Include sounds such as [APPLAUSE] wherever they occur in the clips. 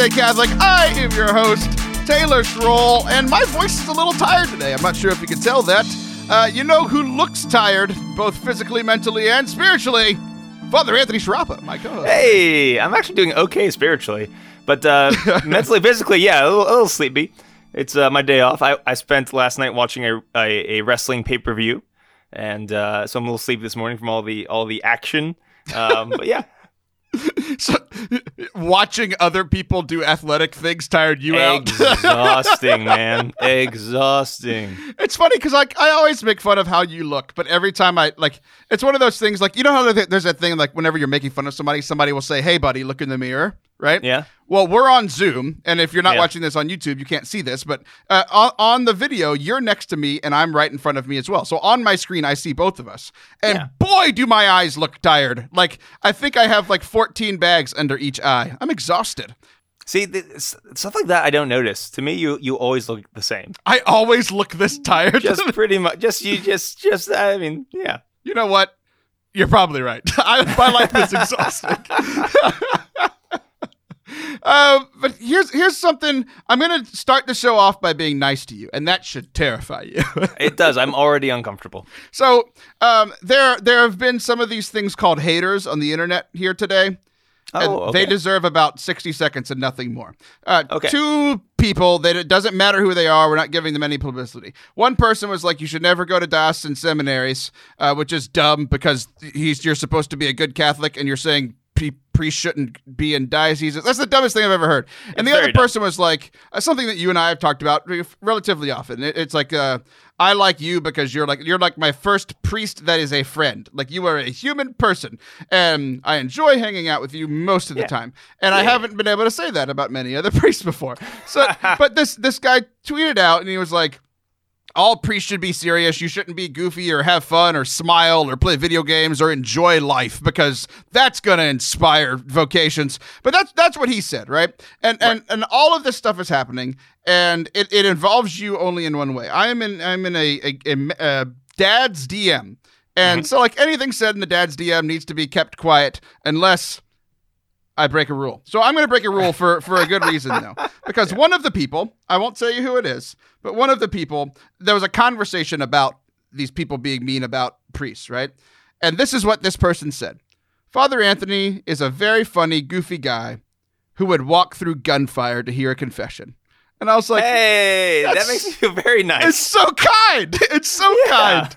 Forte Catholic. I am your host, Taylor Schroll, and my voice is a little tired today. I'm not sure if you can tell that. Uh, you know who looks tired, both physically, mentally, and spiritually? Father Anthony Sciarappa, my co-host. Hey, I'm actually doing okay spiritually, but uh, [LAUGHS] mentally, physically, yeah, a little, a little sleepy. It's uh, my day off. I, I spent last night watching a, a, a wrestling pay per view, and uh, so I'm a little sleepy this morning from all the all the action. Um, but yeah, [LAUGHS] So, watching other people do athletic things tired you out. exhausting, [LAUGHS] man, exhausting. It's funny because like I always make fun of how you look, but every time I like, it's one of those things like you know how there's that thing like whenever you're making fun of somebody, somebody will say, "Hey, buddy, look in the mirror," right? Yeah. Well, we're on Zoom, and if you're not Yeah. watching this on YouTube, you can't see this, but uh, on, on the video, you're next to me, and I'm right in front of me as well. So on my screen, I see both of us, and Yeah. boy, do my eyes look tired. Like I think I have like 14 bags under each eye. I'm exhausted. See, th- stuff like that I don't notice. To me, you you always look the same. I always look this tired. Just [LAUGHS] pretty much. Just you. Just just. I mean, yeah. You know what? You're probably right. [LAUGHS] I, my life is exhausting. [LAUGHS] uh, but here's here's something. I'm gonna start the show off by being nice to you, and that should terrify you. [LAUGHS] It does. I'm already uncomfortable. so um, there there have been some of these things called haters on the internet here today. and Oh, okay. they deserve about 60 seconds and nothing more. Uh, Okay. Two people that it doesn't matter who they are. We're not giving them any publicity. One person was like, "You should never go to diocesan seminaries," uh, which is dumb because he's you're supposed to be a good Catholic, and you're saying pre- priests shouldn't be in dioceses. That's the dumbest thing I've ever heard. and the very other dumb. person was like uh, something that you and I have talked about relatively often. It- it's like. Uh, I like you because you're like you're like my first priest that is a friend. Like you are a human person, and I enjoy hanging out with you most of the Yeah. time. And I haven't been able to say that about many other [LAUGHS] priests before. So, but this this guy tweeted out, and he was like, "All priests should be serious. You shouldn't be goofy or have fun or smile or play video games or enjoy life because that's gonna inspire vocations." But that's that's what he said, right? And and and all of this stuff is happening, and it, it involves you only in one way. I am in I'm in a a, a, a dad's DM. And mm-hmm. so, like anything said in the dad's DM needs to be kept quiet unless I break a rule. So I'm going to break a rule for for a good reason though, [LAUGHS] because one of the people I won't tell you who it is, but one of the people there was a conversation about these people being mean about priests, right? And this is what this person said: Father Anthony is a very funny, goofy guy who would walk through gunfire to hear a confession. And I was like, Hey, that makes me feel very nice. it's so kind. [LAUGHS] It's so Yeah. kind.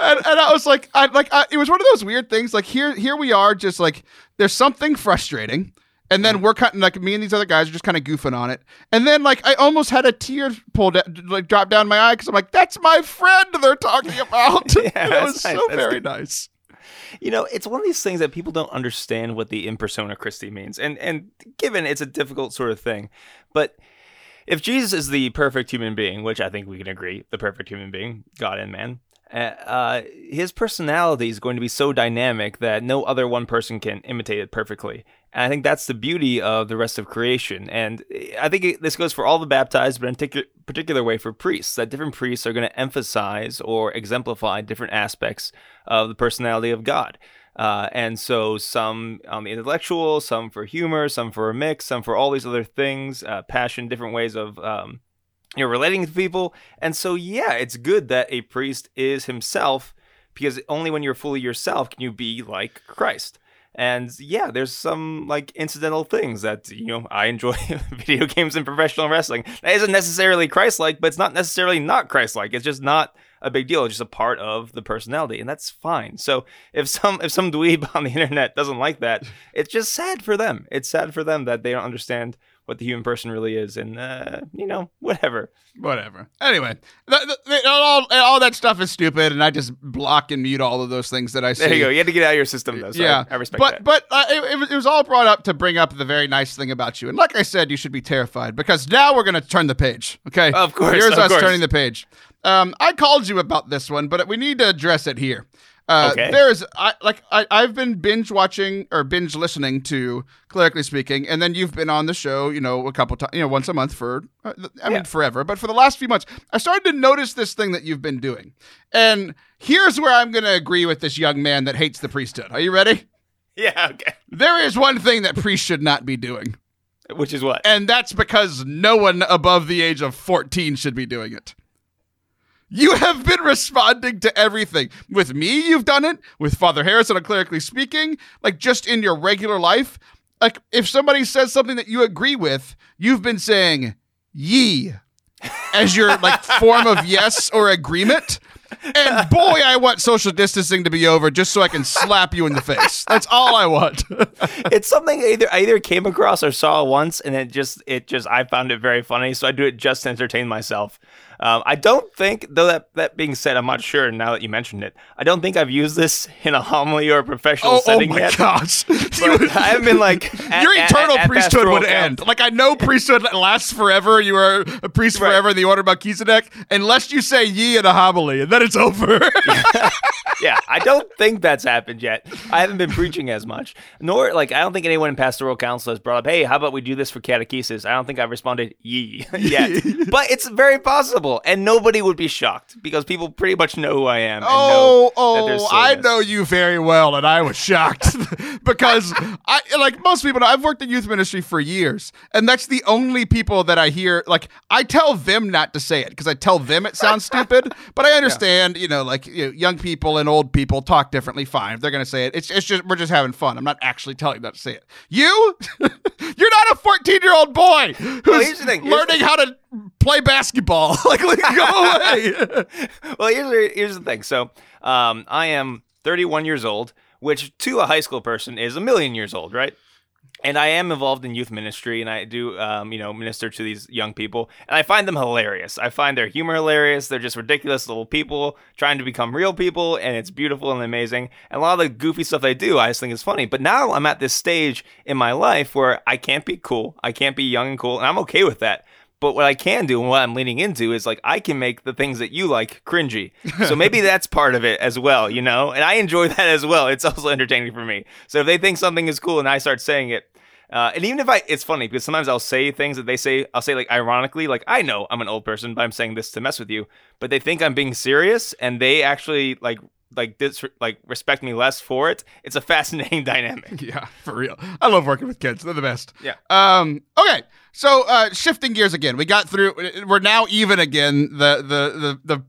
And, and I was like, I like, I, it was one of those weird things. Like here, here we are, just like there's something frustrating, and then we're kind of like me and these other guys are just kind of goofing on it, and then like I almost had a tear pull like drop down my eye because I'm like, that's my friend they're talking [LAUGHS] about. [LAUGHS] Yeah, And it that's was nice. so That's very good. nice. You know, it's one of these things that people don't understand what the in persona Christi means, and and given it's a difficult sort of thing, but if Jesus is the perfect human being, which I think we can agree, the perfect human being, God and man, uh, uh, his personality is going to be so dynamic that no other one person can imitate it perfectly. And I think that's the beauty of the rest of creation. And I think it, this goes for all the baptized, but in particular, particular way for priests, that different priests are going to emphasize or exemplify different aspects of the personality of God. Uh, and so some the intellectual, some for humor, some for a mix, some for all these other things, uh, passion, different ways of um, you know relating to people. And so yeah, it's good that a priest is himself because only when you're fully yourself can you be like Christ. And yeah, there's some like incidental things that you know I enjoy [LAUGHS] video games and professional wrestling. That isn't necessarily Christ-like, but it's not necessarily not Christ-like. It's just not a big deal. It's just a part of the personality, and that's fine. So if some if some dweeb [LAUGHS] on the internet doesn't like that, [LAUGHS] it's just sad for them. It's sad for them that they don't understand what the human person really is, and uh, you know whatever. Whatever. Anyway, th- th- th- all, all that stuff is stupid, and I just block and mute all of those things that I see. There you go. You had to get out of your system, though. So yeah, I, I respect but that. but uh, it, it was- it was all brought up to bring up the very nice thing about you, and like I said, you should be terrified because now we're gonna turn the page. Okay, Of course, Here's of us course. turning the page. Um, I called you about this one, but we need to address it here. Uh, Okay. There's I like I, I've been binge watching or binge listening to clerically speaking, and then you've been on the show, you know, a couple times, you know, once a month for uh, I mean Yeah. forever, but for the last few months, I started to notice this thing that you've been doing, and here's where I'm going to agree with this young man that hates the priesthood. Are you ready? [LAUGHS] yeah. Okay. There is one thing that priests should not be doing. Which is what? And that's because no one above the age of 14 should be doing it. You have been responding to everything. With me, you've done it. With Father Harrison on Clerically Speaking, like just in your regular life. Like if somebody says something that you agree with, you've been saying ye as your like [LAUGHS] form of yes or agreement. And boy, I want social distancing to be over just so I can slap you in the face. That's all I want. [LAUGHS] it's something either I either came across or saw once, and it just it just I found it very funny, so I do it just to entertain myself. Um, I don't think, though that that being said, I'm not sure now that you mentioned it. I don't think I've used this in a homily or a professional oh, oh setting my yet. gosh. [LAUGHS] I haven't been like [LAUGHS] at- Your at- eternal at- priesthood would end. Like I know priesthood [LAUGHS] lasts forever. You are a priest Right. forever in the order of Melchizedek, unless you say ye in a homily, and then it's over. yeah, I don't think that's happened yet. I haven't been preaching as much. Nor, like, I don't think anyone in pastoral council has brought up, hey, how about we do this for catechesis? I don't think I've responded, ye, yet. but it's very possible. And nobody would be shocked because people pretty much know who I am. And Oh, oh, I know you very well, and I was shocked [LAUGHS] because I like most people. I've worked in youth ministry for years, and that's the only people that I hear. Like, I tell them not to say it because I tell them it sounds stupid, [LAUGHS] but I understand. You know, like you know, young people and old people talk differently. Fine, if they're gonna say it. It's it's just we're just having fun. I'm not actually telling them not to say it. You, [LAUGHS] you're not a 14 year old boy who's Well, here's the thing. Here's learning how to play basketball. [LAUGHS] like, like, go away. [LAUGHS] well, here's here's the thing. So, um, I am 31 years old, which to a high school person is a million years old, right? And I am involved in youth ministry, and I do, um, you know, minister to these young people, and I find them hilarious. I find their humor hilarious. They're just ridiculous little people trying to become real people, and it's beautiful and amazing. And a lot of the goofy stuff they do, I just think is funny. But now I'm at this stage in my life where I can't be cool, I can't be young and cool, and I'm okay with that. But what I can do and what I'm leaning into is like I can make the things that you like cringy. So maybe [LAUGHS] that's part of it as well, you know? And I enjoy that as well. It's also entertaining for me. So if they think something is cool and I start saying it, uh, and even if I, it's funny because sometimes I'll say things that they say, I'll say like ironically, like I know I'm an old person, but I'm saying this to mess with you. But they think I'm being serious, and they actually like like this like respect me less for it. It's a [LAUGHS] fascinating dynamic. Yeah, for real. I love working with kids. They're the best. Yeah. Um. Okay. So, uh, shifting gears again, we got through. We're now even again. The the the the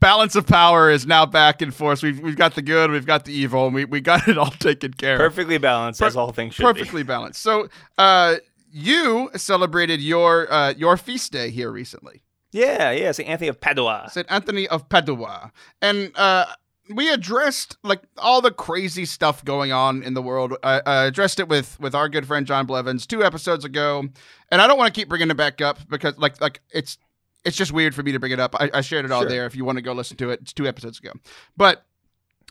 balance of power is now back in force. We've we've got the good, we've got the evil, and we we got it all [LAUGHS] taken care of. Perfectly balanced, as all things should be. Perfectly balanced. So, uh, you celebrated your uh your feast day here recently, Yeah, yeah. St. Anthony of Padua. Saint Anthony of Padua, and uh. We addressed like all the crazy stuff going on in the world. I, I addressed it with with our good friend John Blevins two episodes ago, and I don't want to keep bringing it back up because like like it's it's just weird for me to bring it up. I, I shared it all Sure. there. If you want to go listen to it, it's two episodes ago. But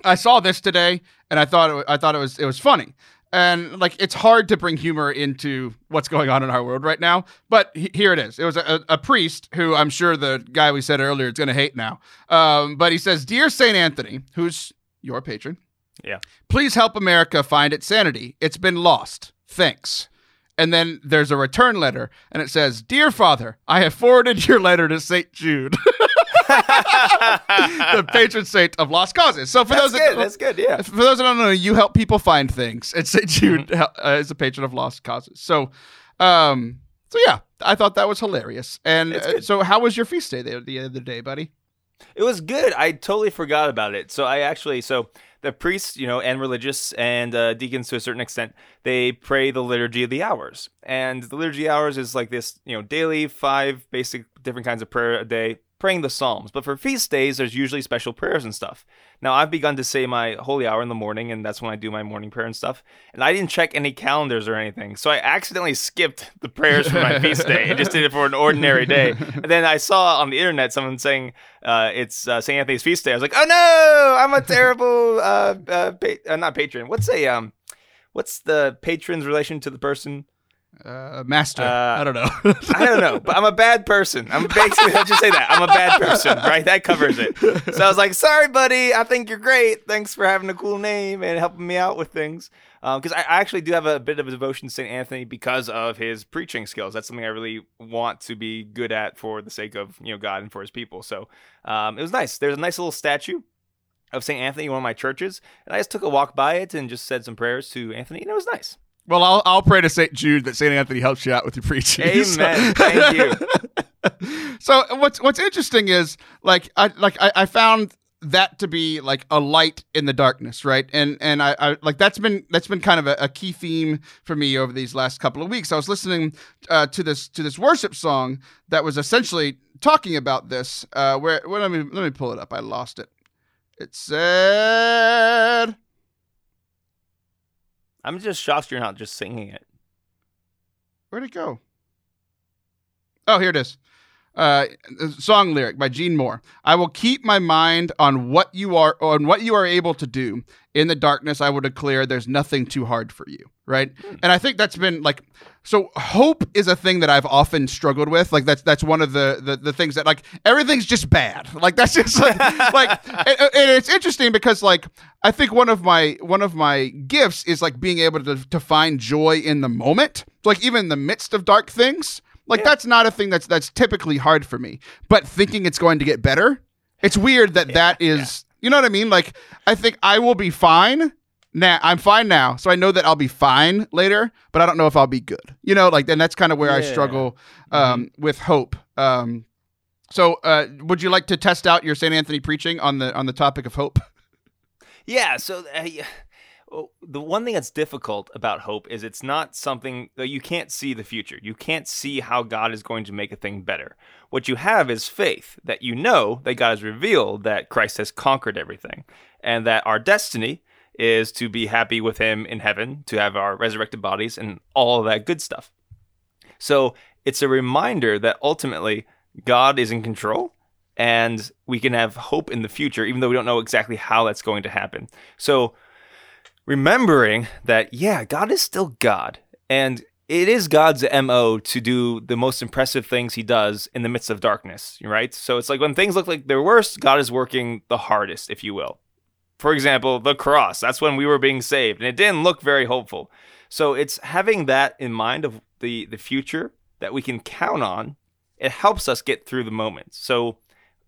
I saw this today, and I thought it, I thought it was it was funny. And like it's hard to bring humor into what's going on in our world right now, but he- here it is. It was a, a priest who I'm sure the guy we said earlier is going to hate now. Um, but he says, "Dear Saint Anthony, who's your patron, Yeah. please help America find its sanity. It's been lost. Thanks." And then there's a return letter, and it says, "Dear Father, I have forwarded your letter to Saint Jude." [LAUGHS] the patron saint of lost causes. So for That's those good. that, That's good. Yeah. for those that don't know, you help people find things. And St. Jude uh, is a patron of lost causes. So, um, so yeah, I thought that was hilarious. And uh, so, how was your feast day there the other day, buddy? It was good. I totally forgot about it. So I actually, so the priests, you know, and religious and uh, deacons to a certain extent, they pray the liturgy of the hours. And the liturgy hours is like this, you know, daily five basic different kinds of prayer a day, praying the psalms. But for feast days, there's usually special prayers and stuff. Now I've begun to say my holy hour in the morning, and that's when I do my morning prayer and stuff. And I didn't check any calendars or anything, so I accidentally skipped the prayers for my [LAUGHS] feast day and just did it for an ordinary day. And then I saw on the internet someone saying uh, it's uh, St. Anthony's feast day. I was like, oh no, I'm a terrible uh, uh, pa- uh, not patron. What's a um, what's the patron's relation to the person? Uh, master. Uh, I don't know. [LAUGHS] I don't know, but I'm a bad person. I'm basically let's just say that I'm a bad person, right? That covers it. So I was like, sorry, buddy. I think you're great. Thanks for having a cool name and helping me out with things. Because I I actually do have a bit of a devotion to St. Anthony because of his preaching skills. That's something I really want to be good at for the sake of you know God and for His people. So um, it was nice. There's a nice little statue of St. Anthony in one of my churches, and I just took a walk by it and just said some prayers to Anthony, and it was nice. Well, I'll I'll pray to Saint Jude that Saint Anthony helps you out with your preaching. [LAUGHS] Amen. Thank you. [LAUGHS] so what's what's interesting is like I like I, I found that to be like a light in the darkness, right? And and I, I like that's been that's been kind of a, a, key theme for me over these last couple of weeks. I was listening uh, to this to this worship song that was essentially talking about this. Uh, where, where let me let me pull it up. I lost it. It said. I'm just shocked you're not just singing it. Where'd it go? Oh, here it is. Uh, song lyric by Gene Moore. I will keep my mind on what you are on what you are able to do. In the darkness, I will declare there's nothing too hard for you. Right, mm. and I think that's been like so. Hope is a thing that I've often struggled with. Like that's that's one of the the, the things that like everything's just bad. [LAUGHS] Like that's just like like [LAUGHS] and, and it's interesting because like I think one of my one of my gifts is like being able to to find joy in the moment. Like even in the midst of dark things like yeah. that's not a thing that's that's typically hard for me. But thinking it's going to get better, it's weird that yeah, that is. You know what I mean? Like I think I will be fine. Now I'm fine now, so I know that I'll be fine later, but I don't know if I'll be good. You know, like then that's kind of where I struggle um, mm-hmm. with hope. Um, so, uh, would you like to test out your St. Anthony preaching on the on the topic of hope? Yeah. So, uh, Oh, the one thing that's difficult about hope is it's not something that you can't see the future. You can't see how God is going to make a thing better. What you have is faith that you know that God has revealed that Christ has conquered everything and that our destiny is to be happy with him in heaven, to have our resurrected bodies and all of that good stuff. So, it's a reminder that ultimately God is in control and we can have hope in the future even though we don't know exactly how that's going to happen. So, remembering that, yeah, God is still God. And it is God's MO to do the most impressive things he does in the midst of darkness, right? So it's like when things look like they're worst, God is working the hardest, if you will. For example, the cross, that's when we were being saved, and it didn't look very hopeful. So it's having that in mind of the, the future that we can count on. It helps us get through the moments. So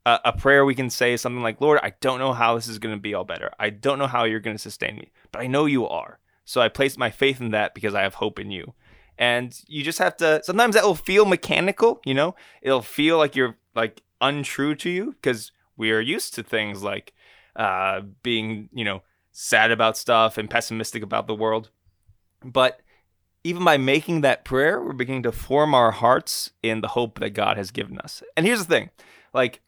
a, a prayer we can say is something like, Lord, I don't know how this is going to be all better. I don't know how you're going to sustain me, but I know you are. So I place my faith in that because I have hope in you. And you just have to, sometimes that will feel mechanical, you know? It'll feel like you're like untrue to you because we are used to things like uh, being, you know, sad about stuff and pessimistic about the world. But even by making that prayer, we're beginning to form our hearts in the hope that God has given us. And here's the thing like,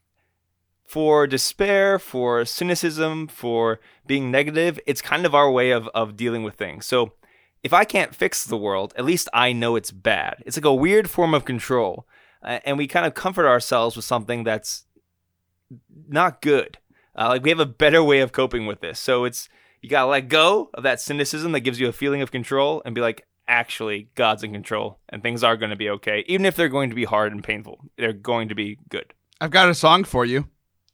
for despair, for cynicism, for being negative, it's kind of our way of, of dealing with things. So if I can't fix the world, at least I know it's bad. It's like a weird form of control. Uh, and we kind of comfort ourselves with something that's not good. Uh, like we have a better way of coping with this. So it's, you got to let go of that cynicism that gives you a feeling of control and be like, actually, God's in control and things are going to be okay. Even if they're going to be hard and painful, they're going to be good. I've got a song for you.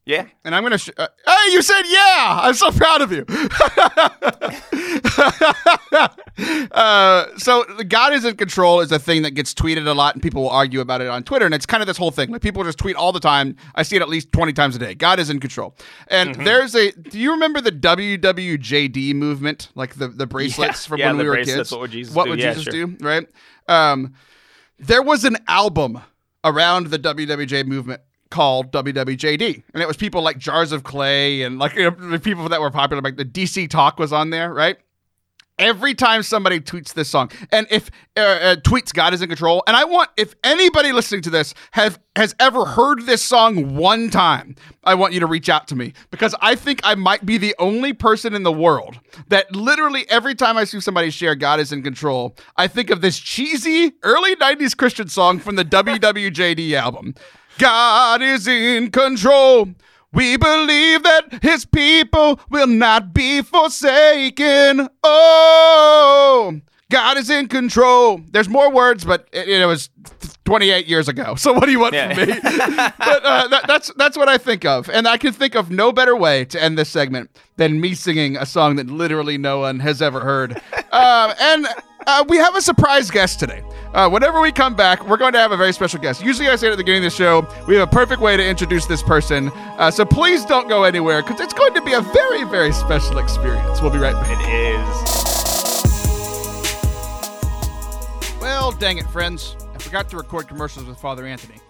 Yeah. And I'm going to. Sh- uh, hey, you said yeah. I'm so proud of you. [LAUGHS] uh, so, God is in control is a thing that gets tweeted a lot, and people will argue about it on Twitter. And it's kind of this whole thing. Like, people just tweet all the time. I see it at least 20 times a day. God is in control. And mm-hmm. there's a. Do you remember the WWJD movement? Like the, the bracelets yeah. from yeah, when we were kids? What would Jesus what do? Would yeah, Jesus sure. do? Right? Um, there was an album around the WWJ movement called WWJD, and it was people like Jars of Clay and like you know, people that were popular. Like the DC Talk was on there, right? Every time somebody tweets this song, and if uh, uh, tweets God is in control, and I want if anybody listening to this have has ever heard this song one time, I want you to reach out to me because I think I might be the only person in the world that literally every time I see somebody share God is in control, I think of this cheesy early '90s Christian song from the WWJD album. God is in control. We believe that his people will not be forsaken. Oh, God is in control. There's more words, but it, it was 28 years ago. [LAUGHS] So what do you want yeah. from me? [LAUGHS] but uh, that, that's that's what I think of, and I can think of no better way to end this segment than me singing a song that literally no one has ever heard. [LAUGHS] Uh, and uh, we have a surprise guest today. Uh, whenever we come back, we're going to have a very special guest. Usually, I say it at the beginning of the show, we have a perfect way to introduce this person. Uh, so please don't go anywhere because it's going to be a very, very special experience. We'll be right back. It is. Well, dang it, friends. I forgot to record commercials with Father Anthony.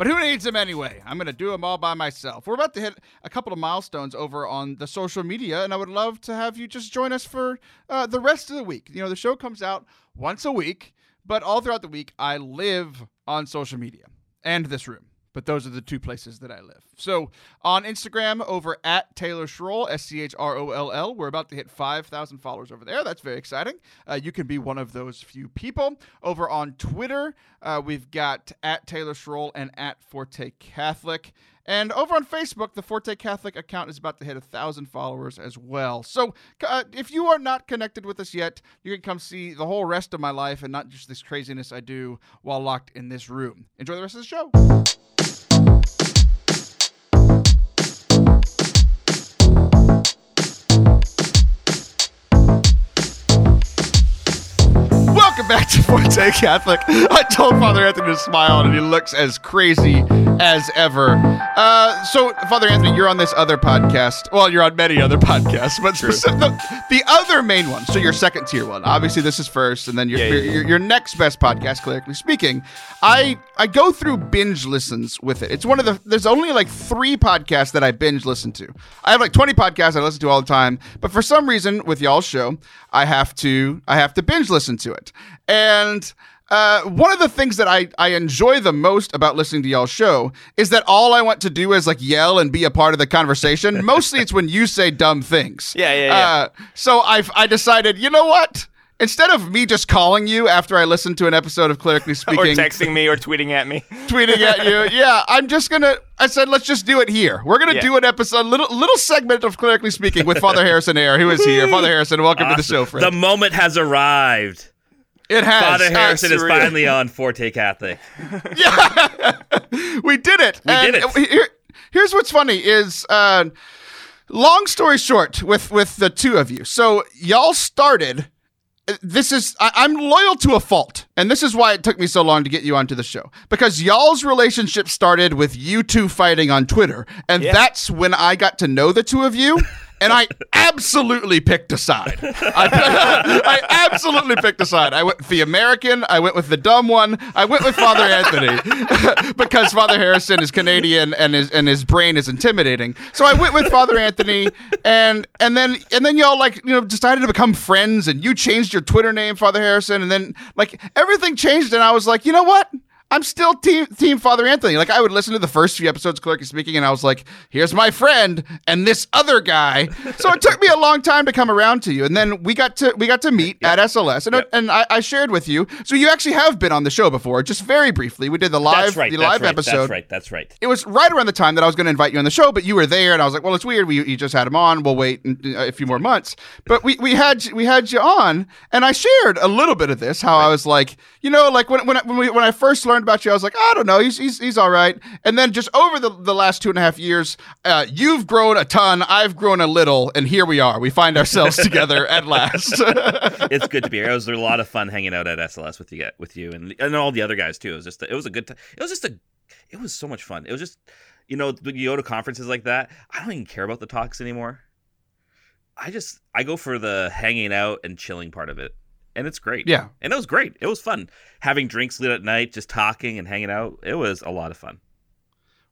But who needs them anyway? I'm going to do them all by myself. We're about to hit a couple of milestones over on the social media, and I would love to have you just join us for uh, the rest of the week. You know, the show comes out once a week, but all throughout the week, I live on social media and this room but those are the two places that I live. So on Instagram, over at Taylor Schroll, S C H R O L L, we're about to hit 5,000 followers over there. That's very exciting. Uh, you can be one of those few people. Over on Twitter, uh, we've got at Taylor Schroll and at Forte Catholic. And over on Facebook, the Forte Catholic account is about to hit a thousand followers as well. So uh, if you are not connected with us yet, you can come see the whole rest of my life and not just this craziness I do while locked in this room. Enjoy the rest of the show. Back to Forte Catholic. [LAUGHS] I told Father Anthony to smile, and he looks as crazy as ever. Uh, so, Father Anthony, you're on this other podcast. Well, you're on many other [LAUGHS] podcasts, but specific, [LAUGHS] the, the other main one. So, your second tier one. Obviously, this is first, and then your, Yeah, yeah, your, yeah. your, your next best podcast, clerically speaking. I I go through binge listens with it. It's one of the. There's only like three podcasts that I binge listen to. I have like 20 podcasts I listen to all the time, but for some reason, with y'all's show, I have to I have to binge listen to it. And uh, one of the things that I, I enjoy the most about listening to y'all's show is that all I want to do is like yell and be a part of the conversation. Mostly it's when you say dumb things. [LAUGHS] Yeah, yeah, yeah. Uh, so I I decided, you know what? Instead of me just calling you after I listen to an episode of Clerically Speaking, [LAUGHS] or Speaking, texting me or tweeting at me. [LAUGHS] tweeting at you, [LAUGHS] yeah, I'm just gonna. I said, let's just do it here. We're gonna Yeah. do an episode, little little segment of Clerically Speaking with Father Harrison Ayre, who is here. Father Harrison, welcome to the show, friend. The moment has arrived. it has. Father Uh, Harrison is finally on Forte Catholic. Yeah, we did it. We did And it. here- here's what's funny is, uh, long story short, with with the two of you. So y'all started. Uh, this is I, I'm loyal to a fault, and this is why it took me so long to get you onto the show because y'all's relationship started with you two fighting on Twitter, and Yeah. that's when I got to know the two of you. [LAUGHS] And I absolutely picked a side. I, [LAUGHS] I absolutely picked a side. I went with the American. I went with the dumb one. I went with Father Anthony [LAUGHS] because Father Harrison is Canadian and his and his brain is intimidating. So I went with Father Anthony, and and then and then y'all like you know decided to become friends, and you changed your Twitter name, Father Harrison, and then like everything changed, and I was like, you know what? I'm still team team Father Anthony. Like I would listen to the first few episodes of Clerky Speaking, and I was like, "Here's my friend and this other guy." So it took me a long time to come around to you, and then we got to we got to meet at SLS, and, Yep. and I, I shared with you. So you actually have been on the show before, just very briefly. We did the live right. the that's live right, episode. That's right. That's right. It was right around the time that I was going to invite you on the show, but you were there, and I was like, "Well, it's weird. We you just had him on. We'll wait a few more months." But we, we had we had you on, and I shared a little bit of this. How I was like, you know, like when when I, when, we, when I first learned about you, I was like, I don't know, he's he's, he's all right. And then just over the, the last two and a half years, uh, you've grown a ton, I've grown a little, and here we are. We find ourselves [LAUGHS] together at last. [LAUGHS] It's good to be here. It was a lot of fun hanging out at SLS with you, with you, and and all the other guys too. It was just, it was a good. T- it was just a, it was so much fun. It was just, you know, when you go to conferences like that, I don't even care about the talks anymore. I just, I go for the hanging out and chilling part of it, and it's great. yeah. and it was great. It was fun having drinks late at night, just talking and hanging out. It was a lot of fun.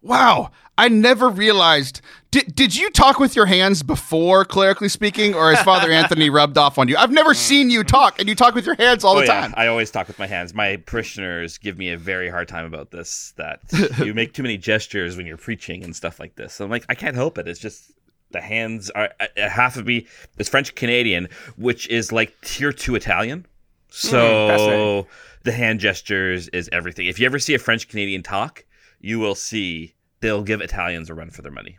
Wow, I never realized. Did did you talk with your hands before, clerically speaking, or has Father [LAUGHS] Anthony rubbed off on you? I've never mm. seen you talk, and you talk with your hands all oh the yeah, time. I always talk with my hands. My parishioners give me a very hard time about this. That [LAUGHS] you make too many gestures when you're preaching and stuff like this. So I'm like, I can't help it. It's just the hands are uh, uh, half of me is French Canadian, which is like tier two Italian. So fascinating. the hand gestures is everything. If you ever see a French Canadian talk, you will see they'll give Italians a run for their money.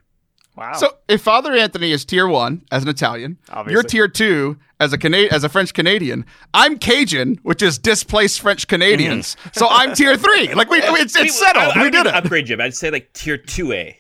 Wow. So if Father Anthony is tier one as an Italian, Obviously. you're tier two as a Cana- as a French Canadian. I'm Cajun, which is displaced French Canadians. So I'm tier three. Like we, it's, it's [LAUGHS] settled. I, I we did even it. Upgrade you. but I'd say like tier two A.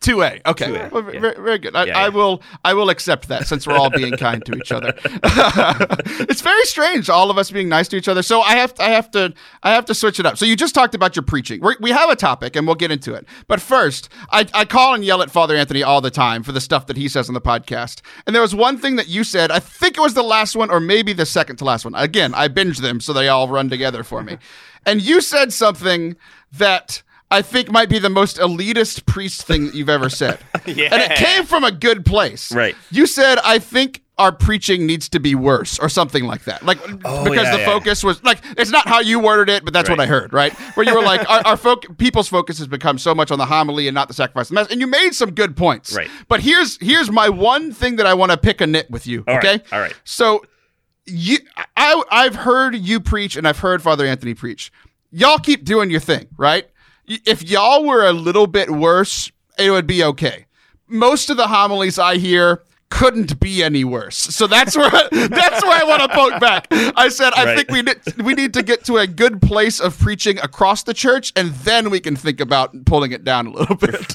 Two A. Okay, 2A, Well, yeah. very, very good. I, Yeah, I will. I will accept that since we're all being kind to each other. [LAUGHS] it's very strange, all of us being nice to each other. So I have. I have to. I have to switch it up. So you just talked about your preaching. We're, we have a topic, and we'll get into it. But first, I, I call and yell at Father Anthony all the time for the stuff that he says on the podcast. And there was one thing that you said. I think it was the last one, or maybe the second to last one. Again, I binge them, so they all run together for me. [LAUGHS] And you said something that. I think might be the most elitist priest thing that you've ever said. [LAUGHS] Yeah. And it came from a good place. Right. You said, I think our preaching needs to be worse or something like that. Like, Oh, because yeah, the yeah. focus was like, it's not how you worded it, but that's what I heard, right? Where you were like, our, our people's focus has become so much on the homily and not the sacrifice of the mass. And you made some good points. Right. But here's, here's my one thing that I want to pick a nit with you. All right, okay. all right. So you, I, I've heard you preach and I've heard Father Anthony preach. Y'all keep doing your thing, right? If y'all were a little bit worse, it would be okay. Most of the homilies I hear couldn't be any worse. So that's where [LAUGHS] that's where I want to poke back. I said I Right. think we need, we need to get to a good place of preaching across the church, and then we can think about pulling it down a little bit.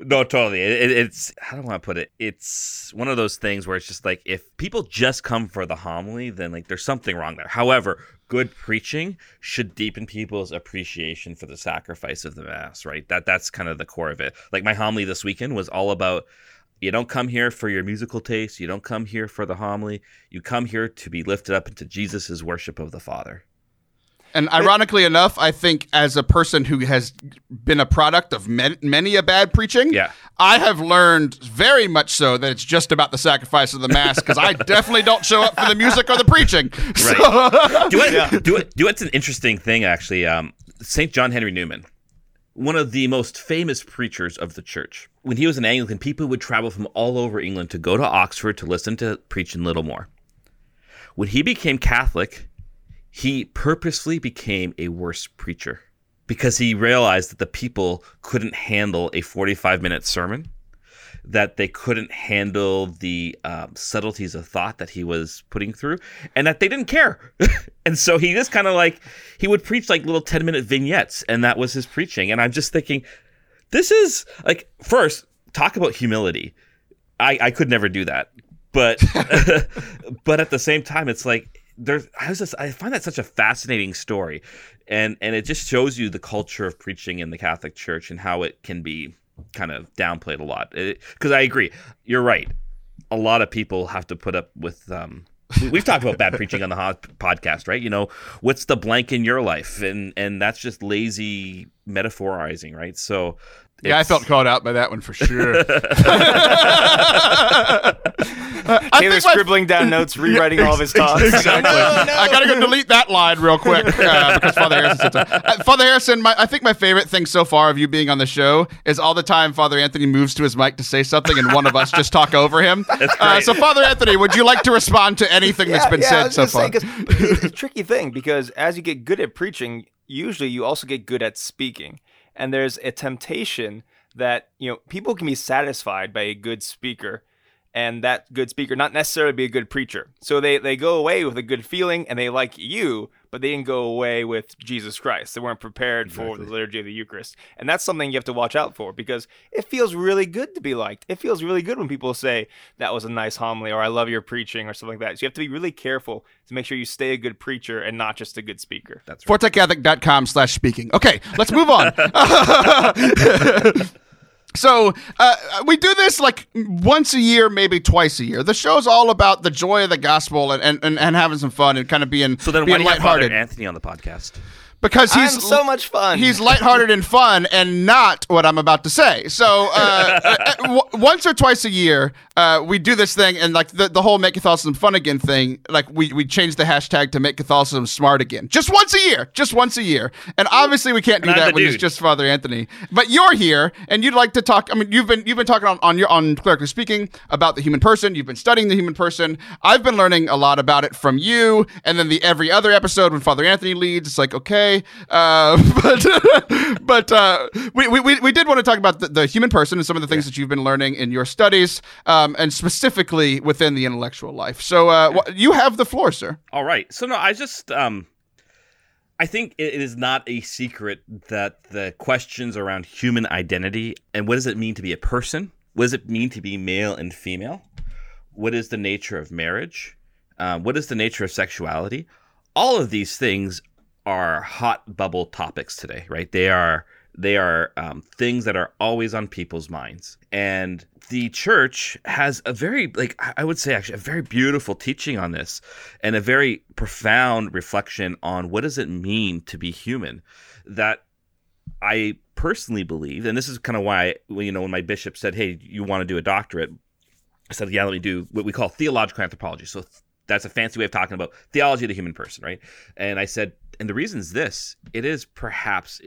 [LAUGHS] no, totally. It, it- it's how do I put it? It's one of those things where it's just like if people just come for the homily, then like there's something wrong there. However, good preaching should deepen people's appreciation for the sacrifice of the mass. Right. That that's kind of the core of it. Like my homily this weekend was all about. You don't come here for your musical taste. You don't come here for the homily. You come here to be lifted up into Jesus' worship of the Father. And ironically enough, I think as a person who has been a product of many, many a bad preaching, Yeah. I have learned very much so that it's just about the sacrifice of the mass because I [LAUGHS] definitely don't show up for the music or the preaching. So- [LAUGHS] do it, do it, do it's an interesting thing actually. Um, Saint John Henry Newman, one of the most famous preachers of the church. When he was an Anglican, people would travel from all over England to go to Oxford to listen to preach in Littlemore. When he became Catholic, he purposefully became a worse preacher because he realized that the people couldn't handle a 45 minute sermon that they couldn't handle the um, subtleties of thought that he was putting through and that they didn't care. [LAUGHS] And so he just kind of like he would preach like little 10 minute vignettes and that was his preaching. And i'm just thinking this is like first talk about humility. I i could never do that. But [LAUGHS] but at the same time it's like there's i was just i find that such a fascinating story. And and it just shows you the culture of preaching in the catholic church and how it can be kind of downplayed a lot. Because i agree you're right. A lot of people have to put up with um we- we've talked about bad [LAUGHS] preaching on the podcast right? You know what's the blank in your life? And and that's just lazy metaphorizing right so yeah, I felt called out by that one for sure. [LAUGHS] [LAUGHS] I Taylor think my- scribbling down [LAUGHS] notes, rewriting all of his thoughts. Exactly. I gotta go delete that line real quick uh, because Father Harrison said so. Uh, Father Harrison, my, I think my favorite thing so far of you being on the show is all the time Father Anthony moves to his mic to say something and one of us just talk over him. Uh, so, Father Anthony, would you like to respond to anything that's been I said was so far? say, 'cause it's a tricky thing because as you get good at preaching, usually you also get good at speaking. And there's a temptation that, you know, people can be satisfied by a good speaker and that good speaker not necessarily be a good preacher. So they, they go away with a good feeling and they like you, but they didn't go away with Jesus Christ. They weren't prepared for the liturgy of the Eucharist. And that's something you have to watch out for because it feels really good to be liked. It feels really good when people say, that was a nice homily or I love your preaching or something like that. So you have to be really careful to make sure you stay a good preacher and not just a good speaker. that's right ForteCatholic.com slash speaking. Okay, let's move on. [LAUGHS] [LAUGHS] so uh, we do this like once a year, maybe twice a year. The show's all about the joy of the gospel and, and, and, having some fun and kind of being, so then why do you have Father lighthearted. anthony on the podcast because he's I'm so much fun. He's lighthearted and fun, and not what I'm about to say. So, [LAUGHS] uh, uh, w- once or twice a year, uh, we do this thing, and like the, the whole "Make Catholicism Fun Again" thing. Like we we change the hashtag to "Make Catholicism Smart Again." Just once a year, just once a year. And obviously, we can't do And that the when it's just Father Anthony. But you're here, and you'd like to talk. I mean, you've been you've been talking on on your on clerically speaking about the human person. You've been studying the human person. I've been learning a lot about it from you, and then the every other episode when Father Anthony leads, it's like okay. Uh, [LAUGHS] but [LAUGHS] but uh, we, we, we we did want to talk about the, the human person and some of the things that you've been learning in your studies, um, and specifically within the intellectual life. So uh, you have the floor, sir. All right. So no, I just um I think it is not a secret that the questions around human identity and what does it mean to be a person? What does it mean to be male and female? What is the nature of marriage? Uh, what is the nature of sexuality? All of these things are hot bubble topics today, right? They are they are um, things that are always on people's minds, and the church has a very like I would say actually a very beautiful teaching on this, and a very profound reflection on what does it mean to be human. That I personally believe, and this is kind of why you know when my bishop said, "Hey, you want to do a doctorate?" I said, "Yeah, let me do what we call theological anthropology." So that's a fancy way of talking about theology of the human person, right? And I said, and the reason is this: it is perhaps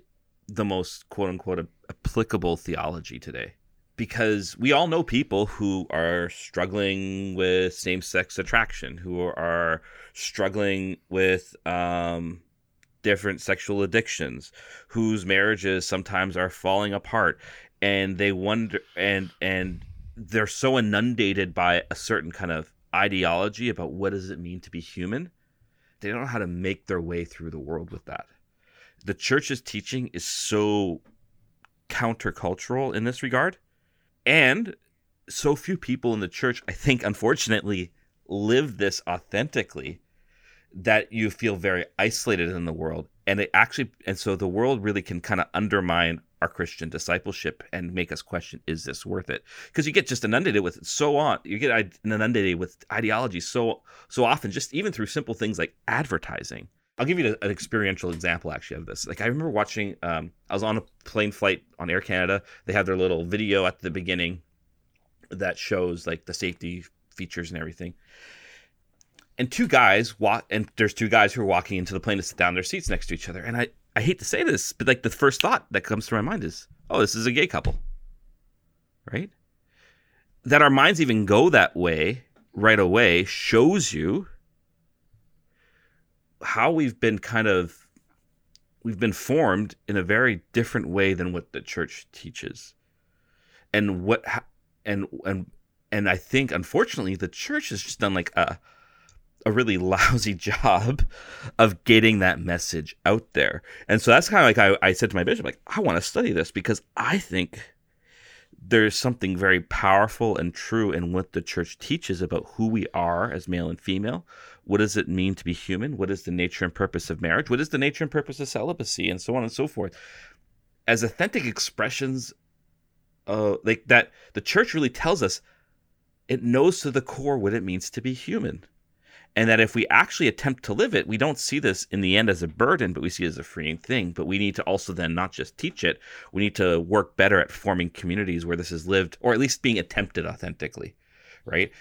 the most quote unquote applicable theology today because we all know people who are struggling with same sex attraction, who are struggling with um, different sexual addictions, whose marriages sometimes are falling apart, and they wonder and and they're so inundated by a certain kind of ideology about what does it mean to be human, they don't know how to make their way through the world with that the church's teaching is so countercultural in this regard. And so few people in the church, I think, unfortunately, live this authentically that you feel very isolated in the world. And it actually, and so the world really can kind of undermine our Christian discipleship and make us question, is this worth it? Because you get just inundated with it so on, you get inundated with ideology so, so often, just even through simple things like advertising I'll give you an experiential example actually of this. Like I remember watching, um, I was on a plane flight on Air Canada. They have their little video at the beginning that shows like the safety features and everything. And two guys walk, and there's two guys who are walking into the plane to sit down their seats next to each other. And I, I hate to say this, but like the first thought that comes to my mind is, oh, this is a gay couple, right? That our minds even go that way right away shows you how we've been kind of we've been formed in a very different way than what the church teaches and what and and and I think unfortunately the church has just done like a a really [LAUGHS] lousy job of getting that message out there. And so that's kind of like I, I said to my bishop, like, I want to study this because I think there's something very powerful and true in what the church teaches about who we are as male and female. What does it mean to be human? What is the nature and purpose of marriage? What is the nature and purpose of celibacy, and so on and so forth? As authentic expressions, uh, like that, the church really tells us it knows to the core what it means to be human and that if we actually attempt to live it, we don't see this in the end as a burden, but we see it as a freeing thing. But we need to also then not just teach it, we need to work better at forming communities where this is lived, or at least being attempted authentically, right?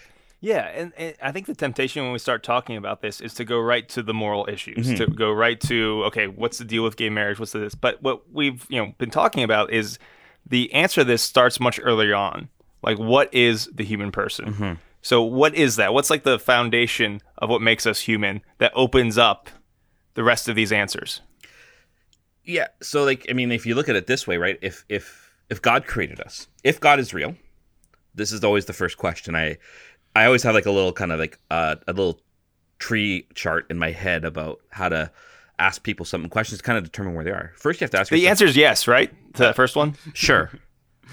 Yeah, and, and, I think the temptation when we start talking about this is to go right to the moral issues, mm-hmm. to go right to okay, what's the deal with gay marriage? What's this? But what we've you know been talking about is the answer to this starts much earlier on. Like, what is the human person? Mm-hmm. So what is that? What's like the foundation of what makes us human that opens up the rest of these answers? Yeah. So like I mean if you look at it this way, right? If if if God created us, if God is real, this is always the first question I I always have like a little kind of like uh, a little tree chart in my head about how to ask people some questions kind of determine where they are. First you have to ask The answer is yes, right? To that first one? Sure.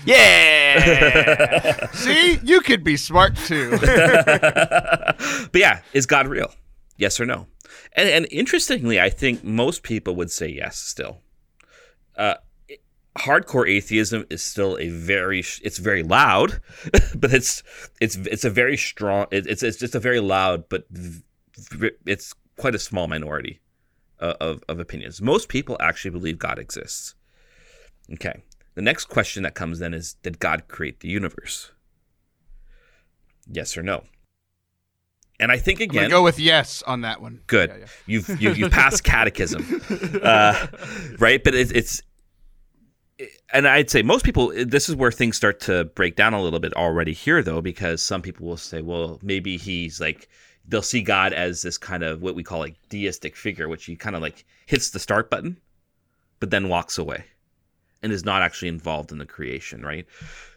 Yeah. [LAUGHS] See, you could be smart too. [LAUGHS] but yeah, is God real? Yes or no? And, and interestingly, I think most people would say yes. Still, uh, hardcore atheism is still a very it's very loud, [LAUGHS] but it's it's it's a very strong. It's it's just a very loud, but it's quite a small minority of, of, of opinions. Most people actually believe God exists. Okay. The next question that comes then is Did God create the universe? Yes or no? And I think again, go with yes on that one. Good, yeah, yeah. you've you, you passed [LAUGHS] catechism, uh, right? But it, it's, and I'd say most people. This is where things start to break down a little bit already here, though, because some people will say, well, maybe he's like they'll see God as this kind of what we call like deistic figure, which he kind of like hits the start button, but then walks away and is not actually involved in the creation, right?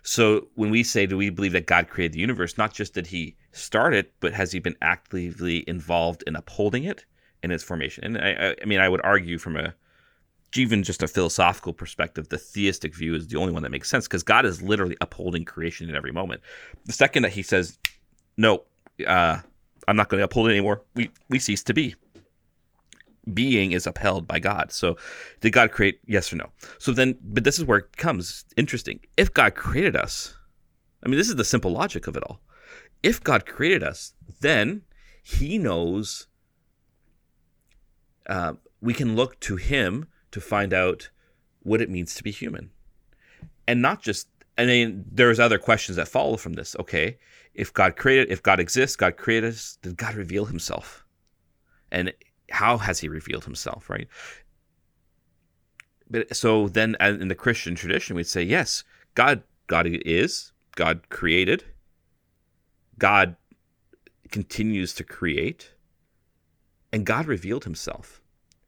So when we say, do we believe that God created the universe, not just did he start it, but has he been actively involved in upholding it in its formation. And I, I, mean, I would argue from a even just a philosophical perspective, the theistic view is the only one that makes sense because God is literally upholding creation in every moment. The second that He says, "No, uh, I'm not going to uphold it anymore," we we cease to be. Being is upheld by God. So, did God create? Yes or no? So then, but this is where it comes interesting. If God created us, I mean, this is the simple logic of it all. If God created us, then He knows. Uh, we can look to Him to find out what it means to be human. And not just I mean, there's other questions that follow from this. Okay, if God created, if God exists, God created us, did God reveal himself? And how has he revealed himself, right? But so then in the Christian tradition, we'd say, yes, God, God is, God created, God continues to create, and God revealed himself.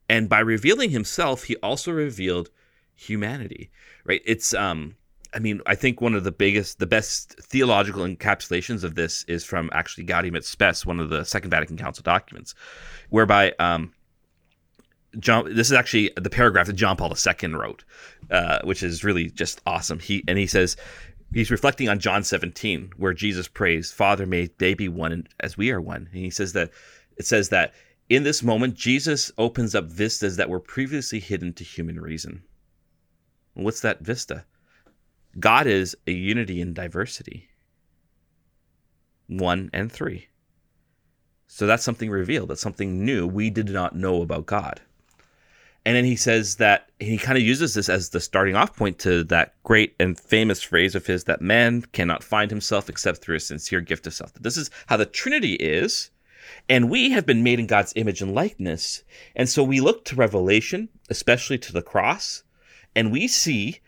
And by revealing himself, he also revealed humanity, right? It's, um, I mean, I think one of the biggest, the best theological encapsulations of this is from actually Gaudium et Spes, one of the Second Vatican Council documents, whereby um, John. This is actually the paragraph that John Paul II wrote, uh, which is really just awesome. He and he says he's reflecting on John 17, where Jesus prays, "Father, may they be one as we are one." And he says that it says that in this moment, Jesus opens up vistas that were previously hidden to human reason. What's that vista? God is a unity in diversity. One and three. So that's something revealed. That's something new we did not know about God. And then he says that he kind of uses this as the starting off point to that great and famous phrase of his that man cannot find himself except through a sincere gift of self. This is how the Trinity is, and we have been made in God's image and likeness. And so we look to Revelation, especially to the cross, and we see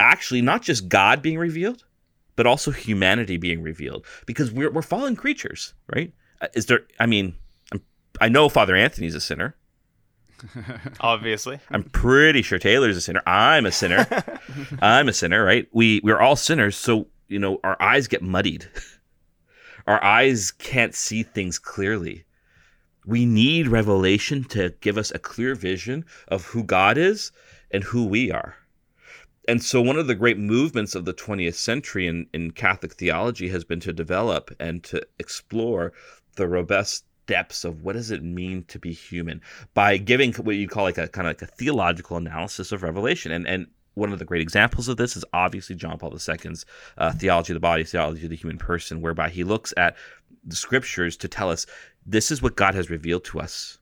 actually not just God being revealed, but also humanity being revealed because we're, we're fallen creatures, right? Uh, is there, I mean, I'm, i know Father Anthony's a sinner. [LAUGHS] Obviously. I'm pretty sure Taylor's a sinner. I'm a sinner. [LAUGHS] I'm a sinner, right? We, we're all sinners. So, you know, our eyes get muddied. [LAUGHS] Our eyes can't see things clearly. We need revelation to give us a clear vision of who God is and who we are. And so, one of the great movements of the 20th century in, in Catholic theology has been to develop and to explore the robust depths of what does it mean to be human by giving what you call like a kind of like a theological analysis of revelation and and one of the great examples of this is obviously John Paul II's uh, theology of the body, theology of the human person, whereby he looks at the scriptures to tell us this is what God has revealed to us.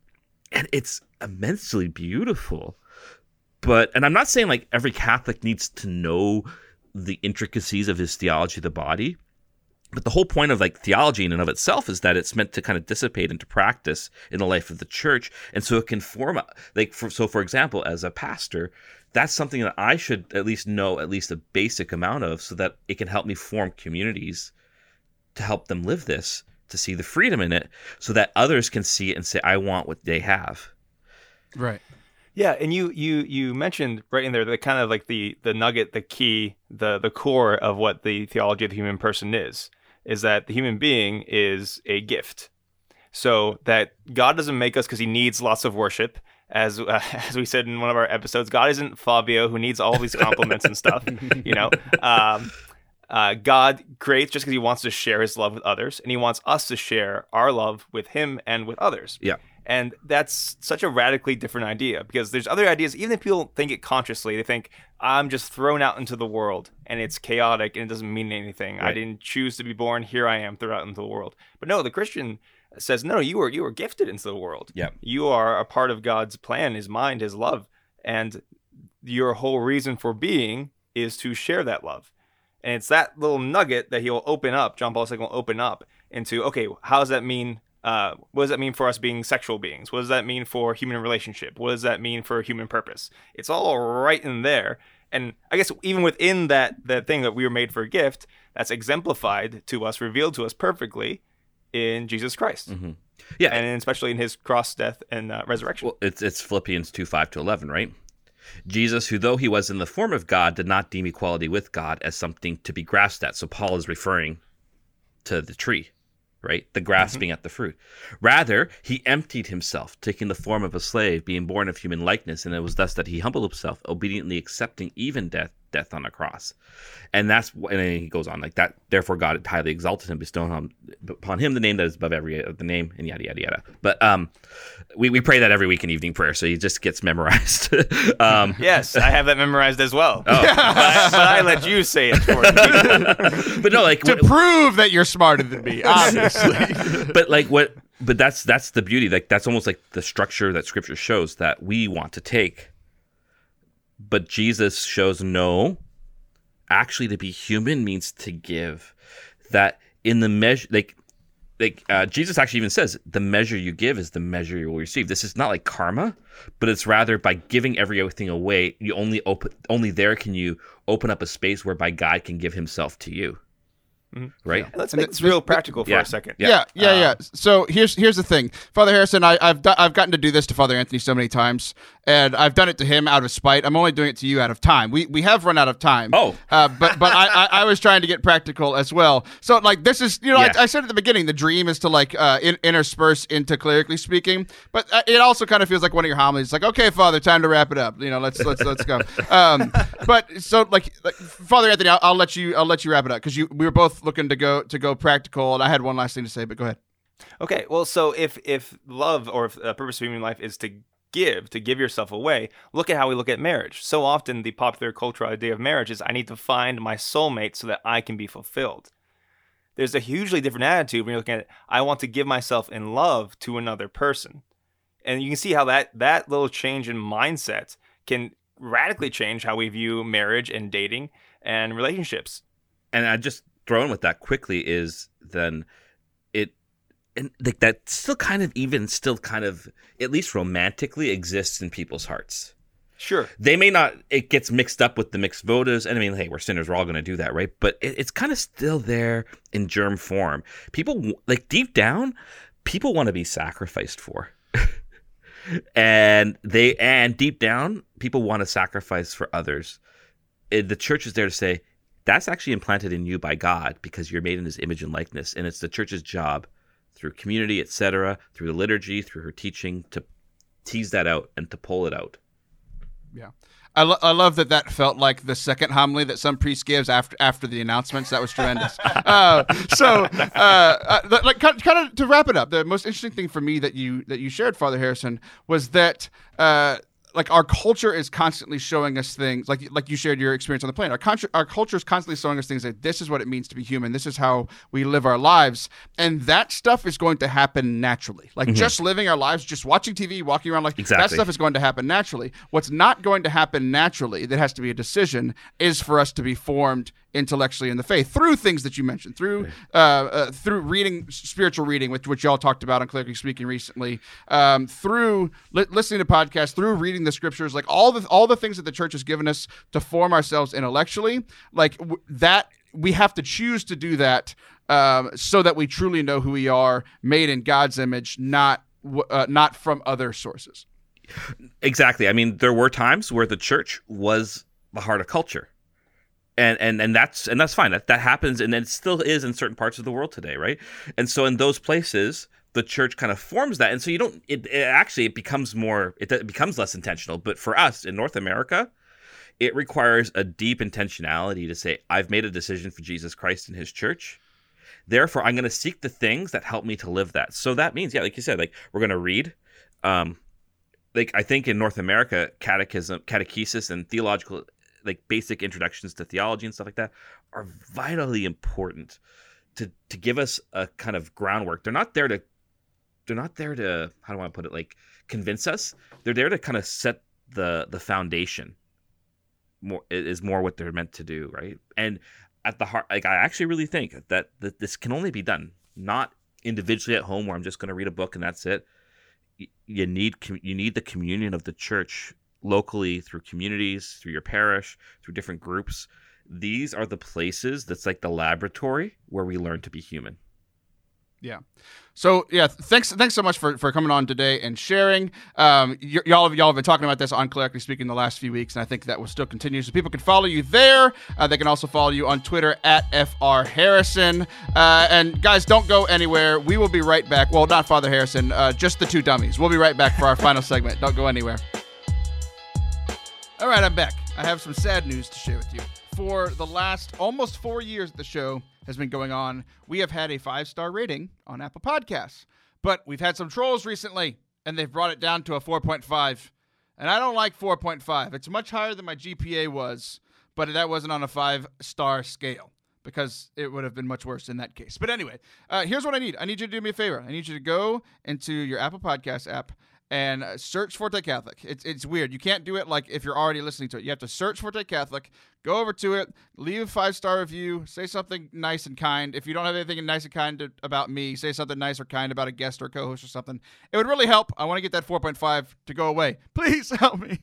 And it's immensely beautiful. But, and I'm not saying like every Catholic needs to know the intricacies of his theology of the body, but the whole point of like theology in and of itself is that it's meant to kind of dissipate into practice in the life of the church and so it can form like for, so for example as a pastor that's something that I should at least know at least a basic amount of so that it can help me form communities to help them live this, to see the freedom in it, so that others can see it and say, I want what they have. Right. Yeah, and you you you mentioned right in there the kind of like the the nugget, the key, the the core of what the theology of the human person is, is that the human being is a gift. So that God doesn't make us because he needs lots of worship as uh, [LAUGHS] as we said in one of our episodes, God isn't Fabio who needs all these compliments and stuff. You know, [LAUGHS] um, uh, God creates just because He wants to share His love with others, and He wants us to share our love with Him and with others. Yeah. And that's such a radically different idea because there's other ideas, even if people think it consciously, they think, I'm just thrown out into the world and it's chaotic and it doesn't mean anything. Right. I didn't choose to be born. Here I am thrown out into the world. But no, the Christian says, no, you were you were gifted into the world. Yeah. You are a part of God's plan, his mind, his love. And your whole reason for being is to share that love. And it's that little nugget that he'll open up, John Paul II will open up into, okay, how does that mean? Uh, what does that mean for us being sexual beings? What does that mean for human relationship? What does that mean for human purpose? It's all right in there. And I guess even within that that thing that we were made for a gift, that's exemplified to us, revealed to us perfectly in Jesus Christ. Mm-hmm. Yeah, and especially in His cross, death, and uh, resurrection. Well, it's it's Philippians two five to eleven, right? Jesus, who though he was in the form of God, did not deem equality with God as something to be grasped at. So Paul is referring to the tree, right? The grasping at the fruit. Rather, he emptied himself, taking the form of a slave, being born of human likeness, and it was thus that he humbled himself, obediently accepting even death, death on a cross. And that's and then he goes on like that. Therefore, God highly exalted him, bestowing on, upon him the name that is above every other name, and yada yada yada. But um, we, we pray that every week in evening prayer, so he just gets memorized. [LAUGHS] um, [LAUGHS] Yes, I have that memorized as well. oh. [LAUGHS] but, I, but I let you say it for me. but no, like to what- prove that you're smarter than me, obviously. but like what but that's that's the beauty like that's almost like the structure that scripture shows that we want to take but jesus shows no actually to be human means to give that in the measure like like uh, jesus actually even says the measure you give is the measure you will receive this is not like karma but it's rather by giving everything away you only open only there can you open up a space whereby god can give himself to you right Let's make it- this real [LAUGHS] practical for Yeah. a second. Yeah, yeah, yeah. Um, So here's here's the thing, Father Harrison. I, I've do, I've gotten to do this to Father Anthony so many times, and I've done it to him out of spite. I'm only doing it to you out of time. We we have run out of time. Oh. uh, but but I, I I was trying to get practical as well. So like this is you know Yeah. I, I said at the beginning the dream is to like uh, in, intersperse into clerically speaking, but uh, it also kind of feels like one of your homilies. Like okay, Father, time to wrap it up. You know, let's let's let's go. Um, but so like, like Father Anthony, I'll, I'll let you I'll let you wrap it up because you we were both looking to go to go practical, and I had one last thing to say, but go ahead. Okay, well, so if if love or if the purpose of human life is to give, to give yourself away, look at how we look at marriage. So often, the popular cultural idea of marriage is I need to find my soulmate so that I can be fulfilled. There's a hugely different attitude when you're looking at it. I want to give myself in love to another person, and you can see how that that little change in mindset can radically change how we view marriage and dating and relationships. and I just throw in with that quickly is then and like that still kind of even still kind of at least romantically exists in people's hearts. Sure. They may not it gets mixed up with the mixed motives. And I mean, hey, we're sinners, we're all gonna do that, right? But it, it's kind of still there in germ form. People like deep down, people want to be sacrificed for. [LAUGHS] and they and deep down, people want to sacrifice for others. It- the church is there to say, that's actually implanted in you by God because you're made in his image and likeness. And it's the church's job through community, etc., through the liturgy, through her teaching to tease that out and to pull it out. Yeah. I, lo- I love that that felt like the second homily that some priest gives after after the announcements. That was tremendous. [LAUGHS] uh, so, uh, uh, like, kind of to wrap it up, the most interesting thing for me that you that you shared, Father Harrison, was that. Like our culture is constantly showing us things like like you shared your experience on the plane. Our culture our culture is constantly showing us things like this is what it means to be human. This is how we live our lives, and that stuff is going to happen naturally. Like mm-hmm. just living our lives, just watching TV, walking around like that stuff is going to happen naturally. What's not going to happen naturally, that has to be a decision, is for us to be formed intellectually in the faith through things that you mentioned, through uh, uh, through reading spiritual reading, which which y'all talked about on Clerically Speaking recently, um, through li- listening to podcasts, through reading the scriptures, like all the all the things that the church has given us to form ourselves intellectually, like w- that we have to choose to do that um, so that we truly know who we are, made in God's image, not uh, not from other sources. Exactly. I mean, there were times where the church was the heart of culture. And, and and that's and that's fine. That that happens and it still is in certain parts of the world today, right? And so in those places, the church kind of forms that, and so you don't. It, it actually it becomes more. It, it becomes less intentional. But for us in North America, it requires a deep intentionality to say, I've made a decision for Jesus Christ and His church. Therefore, I'm going to seek the things that help me to live that. So that means, yeah, like you said, like we're going to read. Um, like I think in North America, catechism, catechesis, and theological, like basic introductions to theology and stuff like that, are vitally important to to give us a kind of groundwork. They're not there to, they're not there to, how do I put it, like convince us. They're there to kind of set the the foundation. More is more what they're meant to do, right? And at the heart, like I actually really think that that this can only be done not individually at home where I'm just going to read a book and that's it you need you need the communion of the church locally through communities through your parish through different groups these are the places that's like the laboratory where we learn to be human Yeah. So yeah, thanks thanks so much for, for coming on today and sharing. Um, y- y'all have y'all have been talking about this on Clerically Speaking the last few weeks, and I think that will still continue. So people can follow you there. Uh, they can also follow you on Twitter at fr harrison. Uh, and guys, don't go anywhere. We will be right back. Well, not Father Harrison, uh, just the two dummies. We'll be right back for our final segment. Don't go anywhere. All right, I'm back. I have some sad news to share with you. For the last almost four years, the show has been going on. We have had a five star rating on Apple Podcasts, but we've had some trolls recently, and they've brought it down to a 4.5. And I don't like 4.5. It's much higher than my GPA was, but that wasn't on a five star scale because it would have been much worse in that case. But anyway, uh, here's what I need I need you to do me a favor. I need you to go into your Apple Podcast app and uh, search Forte Catholic. It's, it's weird. You can't do it like if you're already listening to it. You have to search Forte Catholic, go over to it, leave a five star review, say something nice and kind. If you don't have anything nice and kind to, about me, say something nice or kind about a guest or co host or something. It would really help. I want to get that 4.5 to go away. [LAUGHS] Please help me.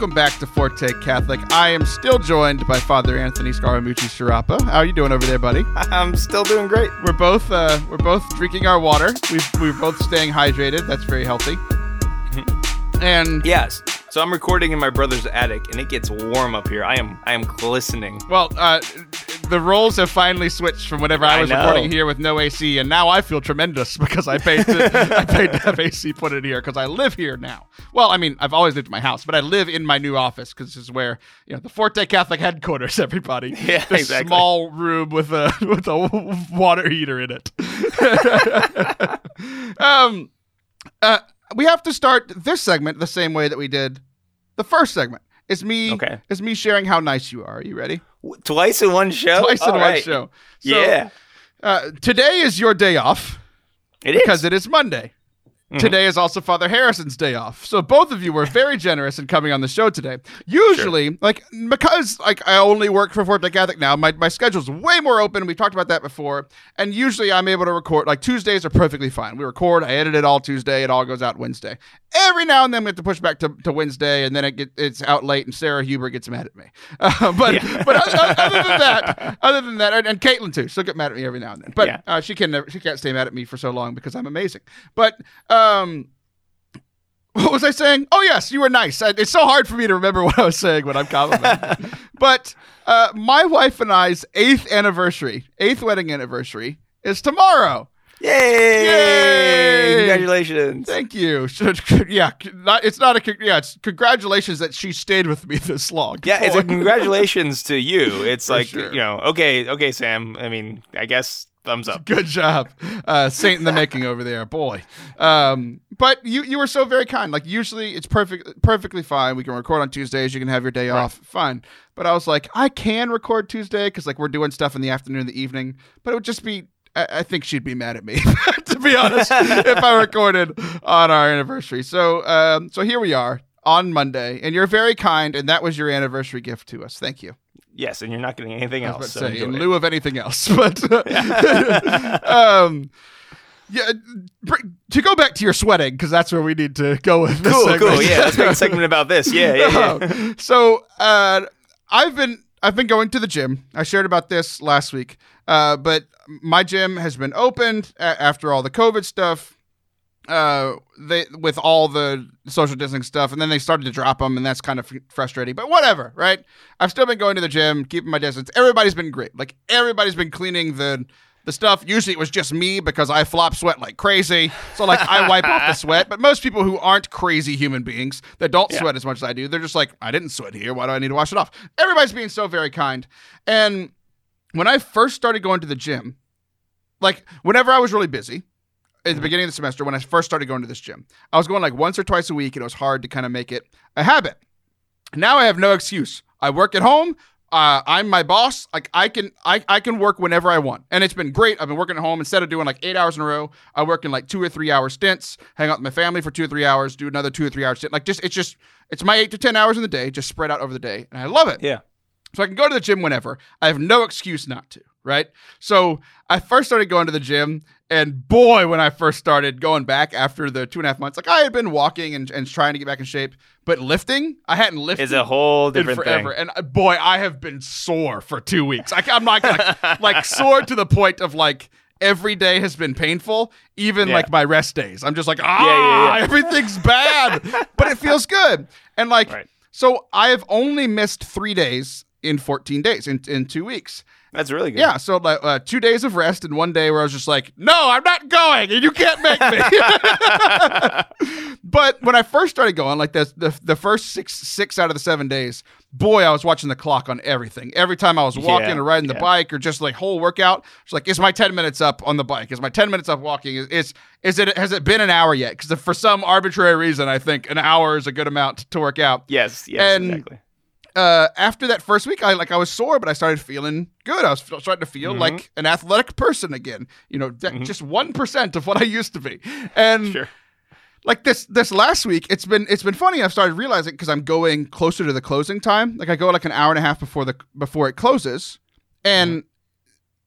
Welcome back to Forte Catholic. I am still joined by Father Anthony Scaramucci Sciarappa. How are you doing over there, buddy? [LAUGHS] I'm still doing great. We're both uh, we're both drinking our water. We've, we're both staying hydrated. That's very healthy. [LAUGHS] And Yes. So I'm recording in my brother's attic, and it gets warm up here. I am I am glistening. well, uh, the roles have finally switched from whenever I I was know. recording here with no AC, and now I feel tremendous [LAUGHS] because I paid to, I paid to have AC put in here because I live here now. Well, I mean, I've always lived in my house, but I live in my new office because this is where you know the Forte Catholic headquarters. [LAUGHS] Everybody, [LAUGHS] Yeah, this exactly. small room with a with a water heater in it. um, uh, we have to start this segment the same way that we did the first segment. It's me. Okay. It's me sharing how nice you are. Are you ready? Twice in one show. Twice in All one show. So, yeah, Uh, today is your day off it is. because it is Monday. Mhm. Today is also Father Harrison's day off. So both of you were very generous in coming on the show today. Usually, like because like I only work for Forte Catholic now, my, my schedule's way more open. We've talked about that before. And usually I'm able to record like Tuesdays are perfectly fine. We record, I edit it all Tuesday, it all goes out Wednesday. Every now and then we have to push back to, to Wednesday and then it get it's out late and Sarah Huber gets mad at me. [LAUGHS] Uh, but Yeah. but other, other than [LAUGHS] that, other than that, and, and Caitlin too, she'll get mad at me every now and then. But Yeah. uh, she can never, she can't stay mad at me for so long because I'm amazing. But um, [LAUGHS] what was I saying? Oh yes, you were nice. I, it's so hard for me to remember [LAUGHS] what I was saying when I'm complimenting. [LAUGHS] but uh, my wife and I's eighth anniversary, eighth wedding anniversary, is tomorrow. Yay! Yay! Congratulations. Thank you. Yeah, not, it's not a yeah. It's congratulations that she stayed with me this long. Yeah, it's a congratulations to you. It's For like sure. you know, okay, okay, Sam. I mean, I guess thumbs up. Good job, uh, Saint in the making over there, boy. Um, but you you were so very kind. Like usually it's perfect, perfectly fine. We can record on Tuesdays. You can have your day off, fine. But I was like, I can record Tuesday because like we're doing stuff in the afternoon, and the evening. But it would just be. I I think she'd be mad at me, [LAUGHS] to be honest, if I recorded on our anniversary. So, um, so here we are on Monday, and you're very kind, and that was your anniversary gift to us. Thank you. Yes, and you're not getting anything else. So say, in it. lieu of anything else. [LAUGHS] But [LAUGHS] um, yeah, to go back to your sweating because that's where we need to go with this. cool, segment. cool. Yeah, let's make a segment about this. [LAUGHS] Yeah, yeah, yeah. So uh, I've been I've been going to the gym. I shared about this last week, uh, but my gym has been opened after all the COVID stuff. Uh, they with all the social distancing stuff, and then they started to drop them, and that's kind of f- frustrating. But whatever, right? I've still been going to the gym, keeping my distance. Everybody's been great. Like everybody's been cleaning the the stuff. Usually it was just me because I flop sweat like crazy. So like I wipe off the sweat. But most people who aren't crazy human beings that don't Yeah. sweat as much as I do, they're just like, I didn't sweat here. Why do I need to wash it off? Everybody's being so very kind. And when I first started going to the gym, like whenever I was really busy at the beginning of the semester, when I first started going to this gym, I was going like once or twice a week, and it was hard to kind of make it a habit. Now I have no excuse. I work at home. Uh, I'm my boss. Like I can, I, I can work whenever I want, and it's been great. I've been working at home instead of doing like eight hours in a row. I work in like two or three hour stints. Hang out with my family for two or three hours. Do another two or three hour stint. Like just, it's just, it's my eight to ten hours in the day, just spread out over the day, and I love it. Yeah. So I can go to the gym whenever. I have no excuse not to. right? So I first started going to the gym, and boy, when I first started going back after the two and a half months, like I had been walking and, and trying to get back in shape, but lifting, I hadn't lifted It's a whole in different forever. thing. And uh, boy, I have been sore for two weeks. I, I'm not gonna like sore to the point of like every day has been painful, even Yeah. like my rest days. I'm just like, ah, yeah, yeah. everything's bad, but it feels good. And like, Right. so I have only missed three days in 14 days in in two weeks. That's really good. Yeah, so like uh, two days of rest and one day where I was just like, no, I'm not going, and you can't make me. [LAUGHS] but when I first started going, like the, the the first six six out of the seven days, boy, I was watching the clock on everything. Every time I was walking Yeah, or riding the bike or just like whole workout, it's like, is my ten minutes up on the bike? Is my ten minutes up walking? Is is, is it has it been an hour yet? Because for some arbitrary reason, I think an hour is a good amount to work out Yes. Yes. And- exactly. Uh, after that first week, I like I was sore, but I started feeling good. I was starting to feel Mhm. like an athletic person again. You know, that- Mhm. just one percent of what I used to be. And Sure. like this this last week, it's been it's been funny. I've started realizing because I'm going closer to the closing time. Like I go like an hour and a half before the before it closes, and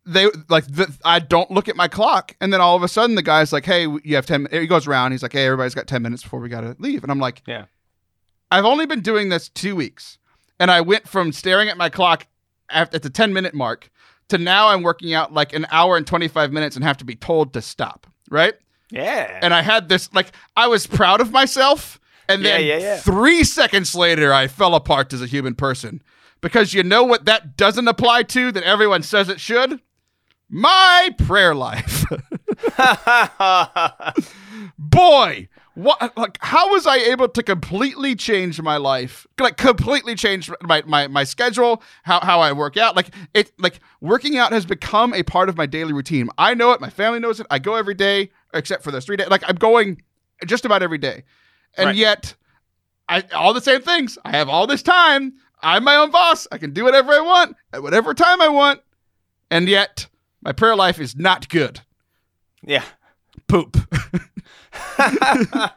they like the, I don't look at my clock, and then all of a sudden the guy's like, "Hey, you have ten. He goes around. He's like, "Hey, everybody's got ten minutes before we gotta leave," and I'm like, Yeah. I've only been doing this two weeks, and I went from staring at my clock at, at the 10 minute mark to now I'm working out like an hour and 25 minutes and have to be told to stop, right? Yeah. And I had this, like, I was proud of myself. And then Yeah, yeah, yeah. three seconds later, I fell apart as a human person. Because you know what that doesn't apply to that everyone says it should? My prayer life. [LAUGHS] [LAUGHS] boy what like how was i able to completely change my life like completely change my my, my schedule how, how i work out? Like it like working out has become a part of my daily routine. I know it my family knows it i go every day except for those three days. Like i'm going just about every day. And Right. yet i all the same things. I have all this time. I'm my own boss. I can do whatever i want at whatever time i want. And yet my prayer life is not good. Yeah. poop [LAUGHS] [LAUGHS]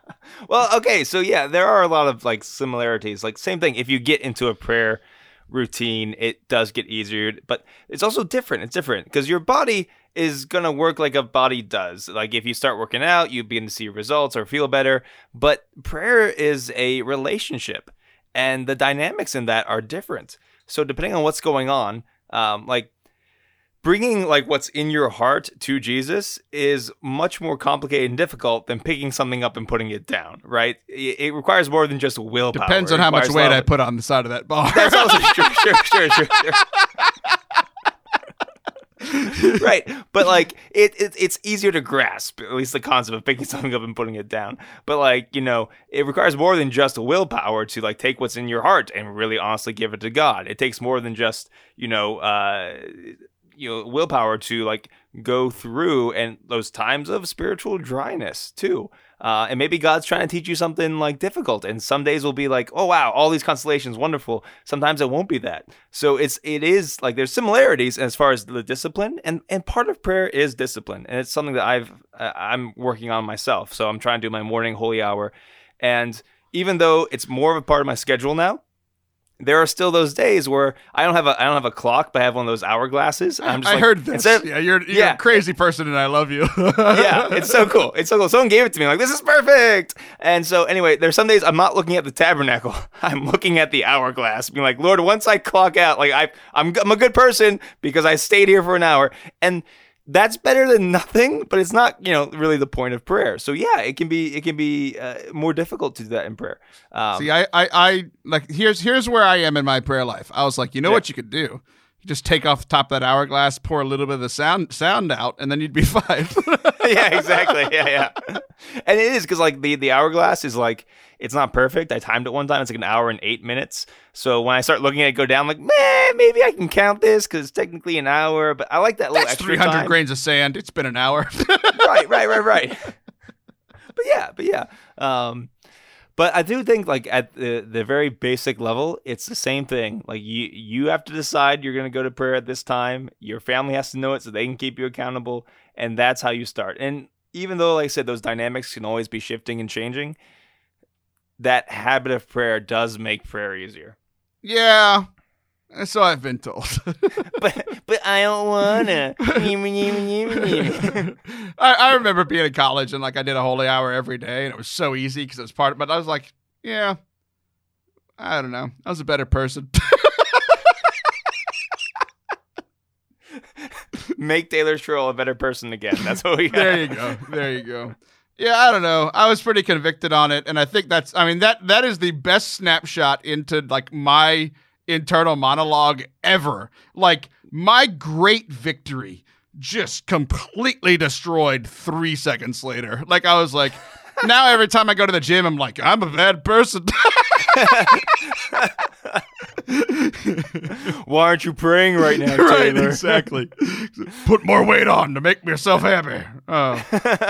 well, okay, so yeah, there are a lot of like similarities. Like same thing. If you get into a prayer routine, it does get easier, but it's also different. It's different because your body is gonna work like a body does. Like if you start working out, you begin to see results or feel better. But prayer is a relationship, and the dynamics in that are different. So depending on what's going on, um, like bringing like what's in your heart to Jesus is much more complicated and difficult than picking something up and putting it down, right? It, it requires more than just willpower. Depends on how much weight I put on the side of that bar. That's also [LAUGHS] true. Sure, sure, sure, sure. right, but like it, it, it's easier to grasp at least the concept of picking something up and putting it down. But like you know, it requires more than just willpower to like take what's in your heart and really honestly give it to God. It takes more than just you know, uh, you know, willpower to like go through and those times of spiritual dryness too. Uh, and maybe God's trying to teach you something like difficult, and some days will be like, "Oh wow, all these constellations, wonderful." Sometimes it won't be that. So it's it is like there's similarities as far as the discipline, and and part of prayer is discipline, and it's something that I've uh, I'm working on myself. So I'm trying to do my morning holy hour, and even though it's more of a part of my schedule now, there are still those days where I don't have a I don't have a clock, but I have one of those hourglasses. I'm just I like, heard this. instead yeah, you're, you're Yeah. a crazy person, and I love you. [LAUGHS] yeah, [LAUGHS] it's so cool. It's so cool. Someone gave it to me, like, this is perfect. And so, anyway, there's some days I'm not looking at the tabernacle. [LAUGHS] I'm looking at the hourglass, being like, Lord, once I clock out, like, I, I'm, I'm a good person because I stayed here for an hour. And that's better than nothing, but it's not, you know, really the point of prayer. So yeah, it can be, it can be uh, more difficult to do that in prayer. Um, See, I, I, I like here's here's where I am in my prayer life. I was like, you know Yeah. what you could do? Just take off the top of that hourglass, pour a little bit of the sound sound out, and then you'd be [LAUGHS] fine. [LAUGHS] yeah, exactly. Yeah, yeah. And it is because like the the hourglass is like it's not perfect. I timed it one time. It's like an hour and eight minutes. So when I start looking at it go down, I'm like, man, maybe I can count this because it's technically an hour. But I like that little That's extra 300 time. grains of sand. It's been an hour. right, right, right, right. [LAUGHS] but yeah, but yeah. Um, but I do think like at the the very basic level, it's the same thing. Like you you have to decide you're gonna go to prayer at this time. Your family has to know it so they can keep you accountable, and that's how you start. And even though, like I said, those dynamics can always be shifting and changing, that habit of prayer does make prayer easier. yeah, So I've been told. [LAUGHS] but but I don't wanna. [LAUGHS] I, I remember being in college and like I did a holy hour every day and it was so easy because it was part of but I was like, yeah, I don't know. I was a better person. [LAUGHS] Make Taylor Schroll a better person again. That's what we got. there you go. There you go. Yeah, I don't know. I was pretty convicted on it, and I think that's. I mean that that is the best snapshot into like my internal monologue ever. Like my great victory just completely destroyed three seconds later. Like I was like, [LAUGHS] now every time I go to the gym, I'm like, I'm a bad person. [LAUGHS] Why aren't you praying right now, [LAUGHS] right, Taylor? exactly. Put more weight on to make myself happy. Oh,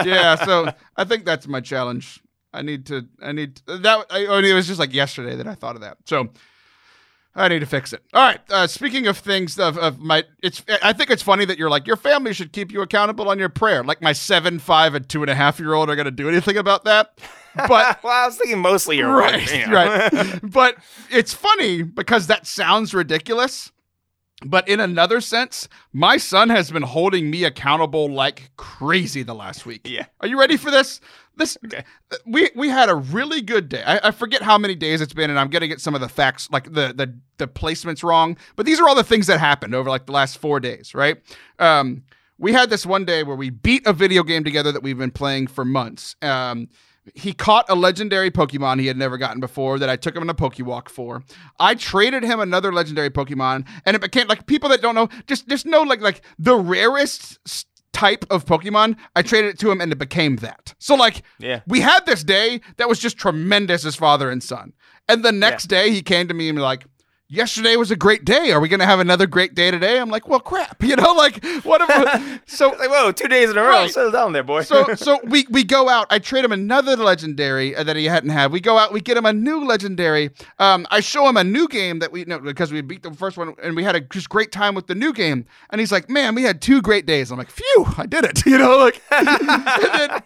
yeah. So I think that's my challenge. I need to. I need to, that. I, oh, I mean, it was just like yesterday that I thought of that. So I need to fix it. All right. Uh, speaking of things of, of my, it's. I think it's funny that you're like your family should keep you accountable on your prayer. Like my seven, five, and two and a half year old are going to do anything about that. But [LAUGHS] well, I was thinking mostly your right, wife, you know. right. [LAUGHS] But it's funny because that sounds ridiculous. But in another sense, my son has been holding me accountable like crazy the last week. Yeah. Are you ready for this? This Okay. we we had a really good day. I, I forget how many days it's been, and I'm gonna get some of the facts, like the the the placements wrong. But these are all the things that happened over like the last four days, right? Um, we had this one day where we beat a video game together that we've been playing for months. Um, he caught a legendary Pokemon he had never gotten before that I took him on a Pokewalk for. I traded him another legendary Pokemon, and it became like people that don't know, just just know like like the rarest type of Pokemon. I traded it to him, and it became that. So like Yeah. we had this day that was just tremendous as father and son. And the next day he came to me and like, yesterday was a great day. Are we going to have another great day today? I'm like, well, crap. [LAUGHS] You know, like what? If, so [LAUGHS] Like, whoa, two days in a row. Right. Settle down there, boy. so [LAUGHS] so we we go out. I trade him another legendary uh, that he hadn't had. We go out. We get him a new legendary. Um, I show him a new game that we know because we beat the first one and we had a just great time with the new game. And he's like, "Man, we had two great days." I'm like, "Phew, I did it." You know, like. and, then,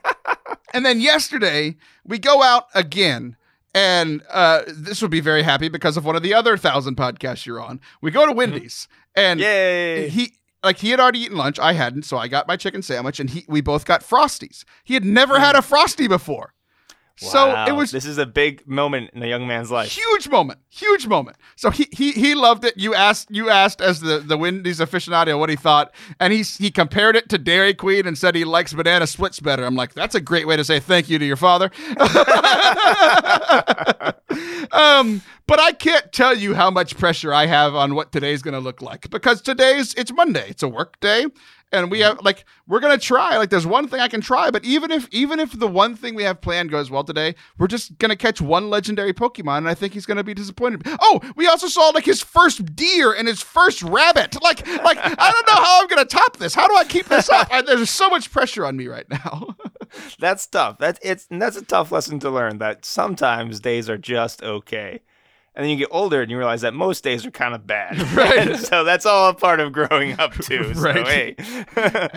and then yesterday we go out again. And uh, this would be very happy because of one of the other thousand podcasts you're on. We go to Wendy's, and Yay. he like he had already eaten lunch. I hadn't, so I got my chicken sandwich, and he we both got frosties. He had never had a frosty before, so it was This is a big moment in a young man's life. huge moment, huge moment. So he he he loved it. You asked you asked as the the Wendy's aficionado what he thought, and he he compared it to Dairy Queen and said he likes banana splits better. I'm like, that's a great way to say thank you to your father. [LAUGHS] um, but I can't tell you how much pressure I have on what today's going to look like because today's it's Monday. It's a work day. And we have like we're gonna try. Like there's one thing I can try, but even if even if the one thing we have planned goes well today, we're just gonna catch one legendary Pokemon, and I think he's gonna be disappointed. Oh, we also saw like his first deer and his first rabbit. Like like I don't know how I'm gonna top this. How do I keep this up? I, there's so much pressure on me right now. [LAUGHS] That's tough. That's it's and that's a tough lesson to learn. That sometimes days are just okay, and then you get older and you realize that most days are kind of bad. [LAUGHS] Right. And [LAUGHS] so that's all a part of growing up too. [LAUGHS] So Right. hey,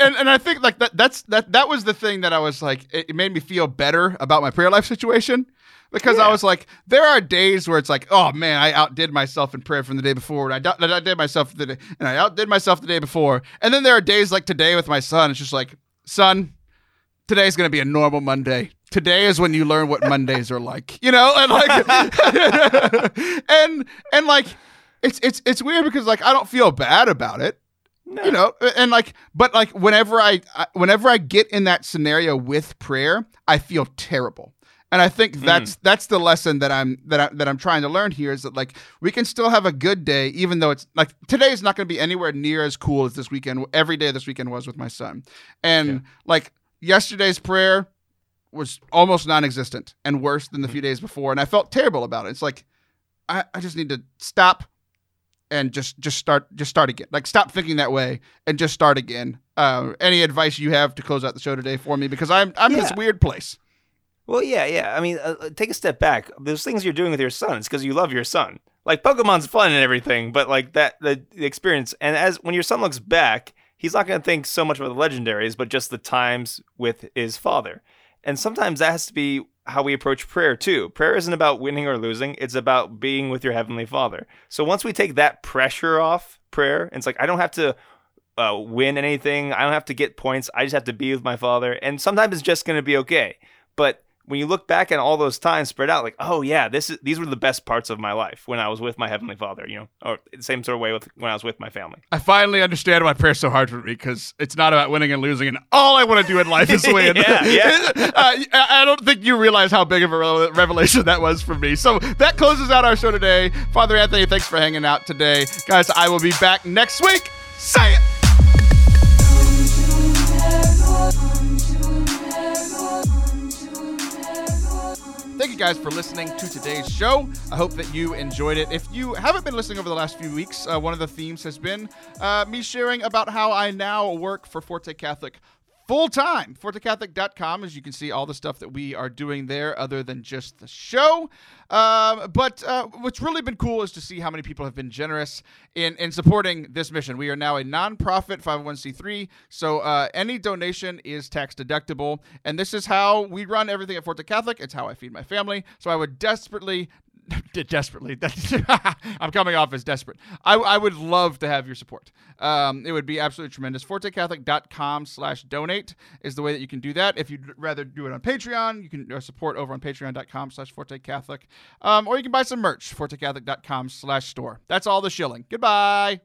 and, and I think like that that's that that was the thing that I was like it, made me feel better about my prayer life situation because I was like there are days where it's like oh man I outdid myself in prayer from the day before and I, I outdid myself the day, and I outdid myself the day before and then there are days like today with my son it's just like son today's going to be a normal Monday. Today is when you learn what Mondays are like, you know, and like, [LAUGHS] and and like, it's it's it's weird because like I don't feel bad about it, no. you know, and like, but like whenever I, I whenever I get in that scenario with prayer, I feel terrible. And I think hmm. that's that's the lesson that I'm that I that I'm trying to learn here is that like we can still have a good day even though it's like today is not going to be anywhere near as cool as this weekend every day this weekend was with my son. And like yesterday's prayer was almost non-existent and worse than the few days before and I felt terrible about it. It's like I, I just need to stop and just just start just start again. Like stop thinking that way and just start again. Uh, any advice you have to close out the show today for me because I'm I'm in this weird place. Well, yeah, yeah. I mean, uh, uh, take a step back. Those things you're doing with your son, it's because you love your son. Like Pokemon's fun and everything, but like that, the, the experience. And as when your son looks back, he's not going to think so much about the legendaries, but just the times with his father. And sometimes that has to be how we approach prayer too. Prayer isn't about winning or losing, it's about being with your heavenly Father. So once we take that pressure off prayer, it's like I don't have to uh, win anything. I don't have to get points. I just have to be with my Father. And sometimes it's just going to be okay. But when you look back at all those times spread out, like, oh yeah, this is these were the best parts of my life when I was with my heavenly Father. You know, or the same sort of way with when I was with my family. I finally understand why prayer's so hard for me because it's not about winning and losing, and all I want to do in life is [LAUGHS] win. Yeah, yeah. [LAUGHS] uh, I don't think you realize how big of a re- revelation that was for me. So that closes out our show today. Father Anthony, thanks for hanging out today, guys. I will be back next week. Say it. Thank you guys for listening to today's show. I hope that you enjoyed it. If you haven't been listening over the last few weeks, uh, one of the themes has been uh, me sharing about how I now work for Forte Catholic full time. ForteCatholic.com, as you can see all the stuff that we are doing there, other than just the show. Um, but uh, what's really been cool is to see how many people have been generous in, in supporting this mission. We are now a nonprofit 501c3, so uh, any donation is tax deductible. And this is how we run everything at Forte Catholic. It's how I feed my family. So I would desperately [LAUGHS] desperately. [LAUGHS] I'm coming off as desperate. I, I would love to have your support. Um, it would be absolutely tremendous. ForteCatholic.com slash donate is the way that you can do that. If you'd rather do it on Patreon, you can uh, support over on Patreon.com slash ForteCatholic. Um, or you can buy some merch, ForteCatholic.com slash store. That's all the shilling. Goodbye.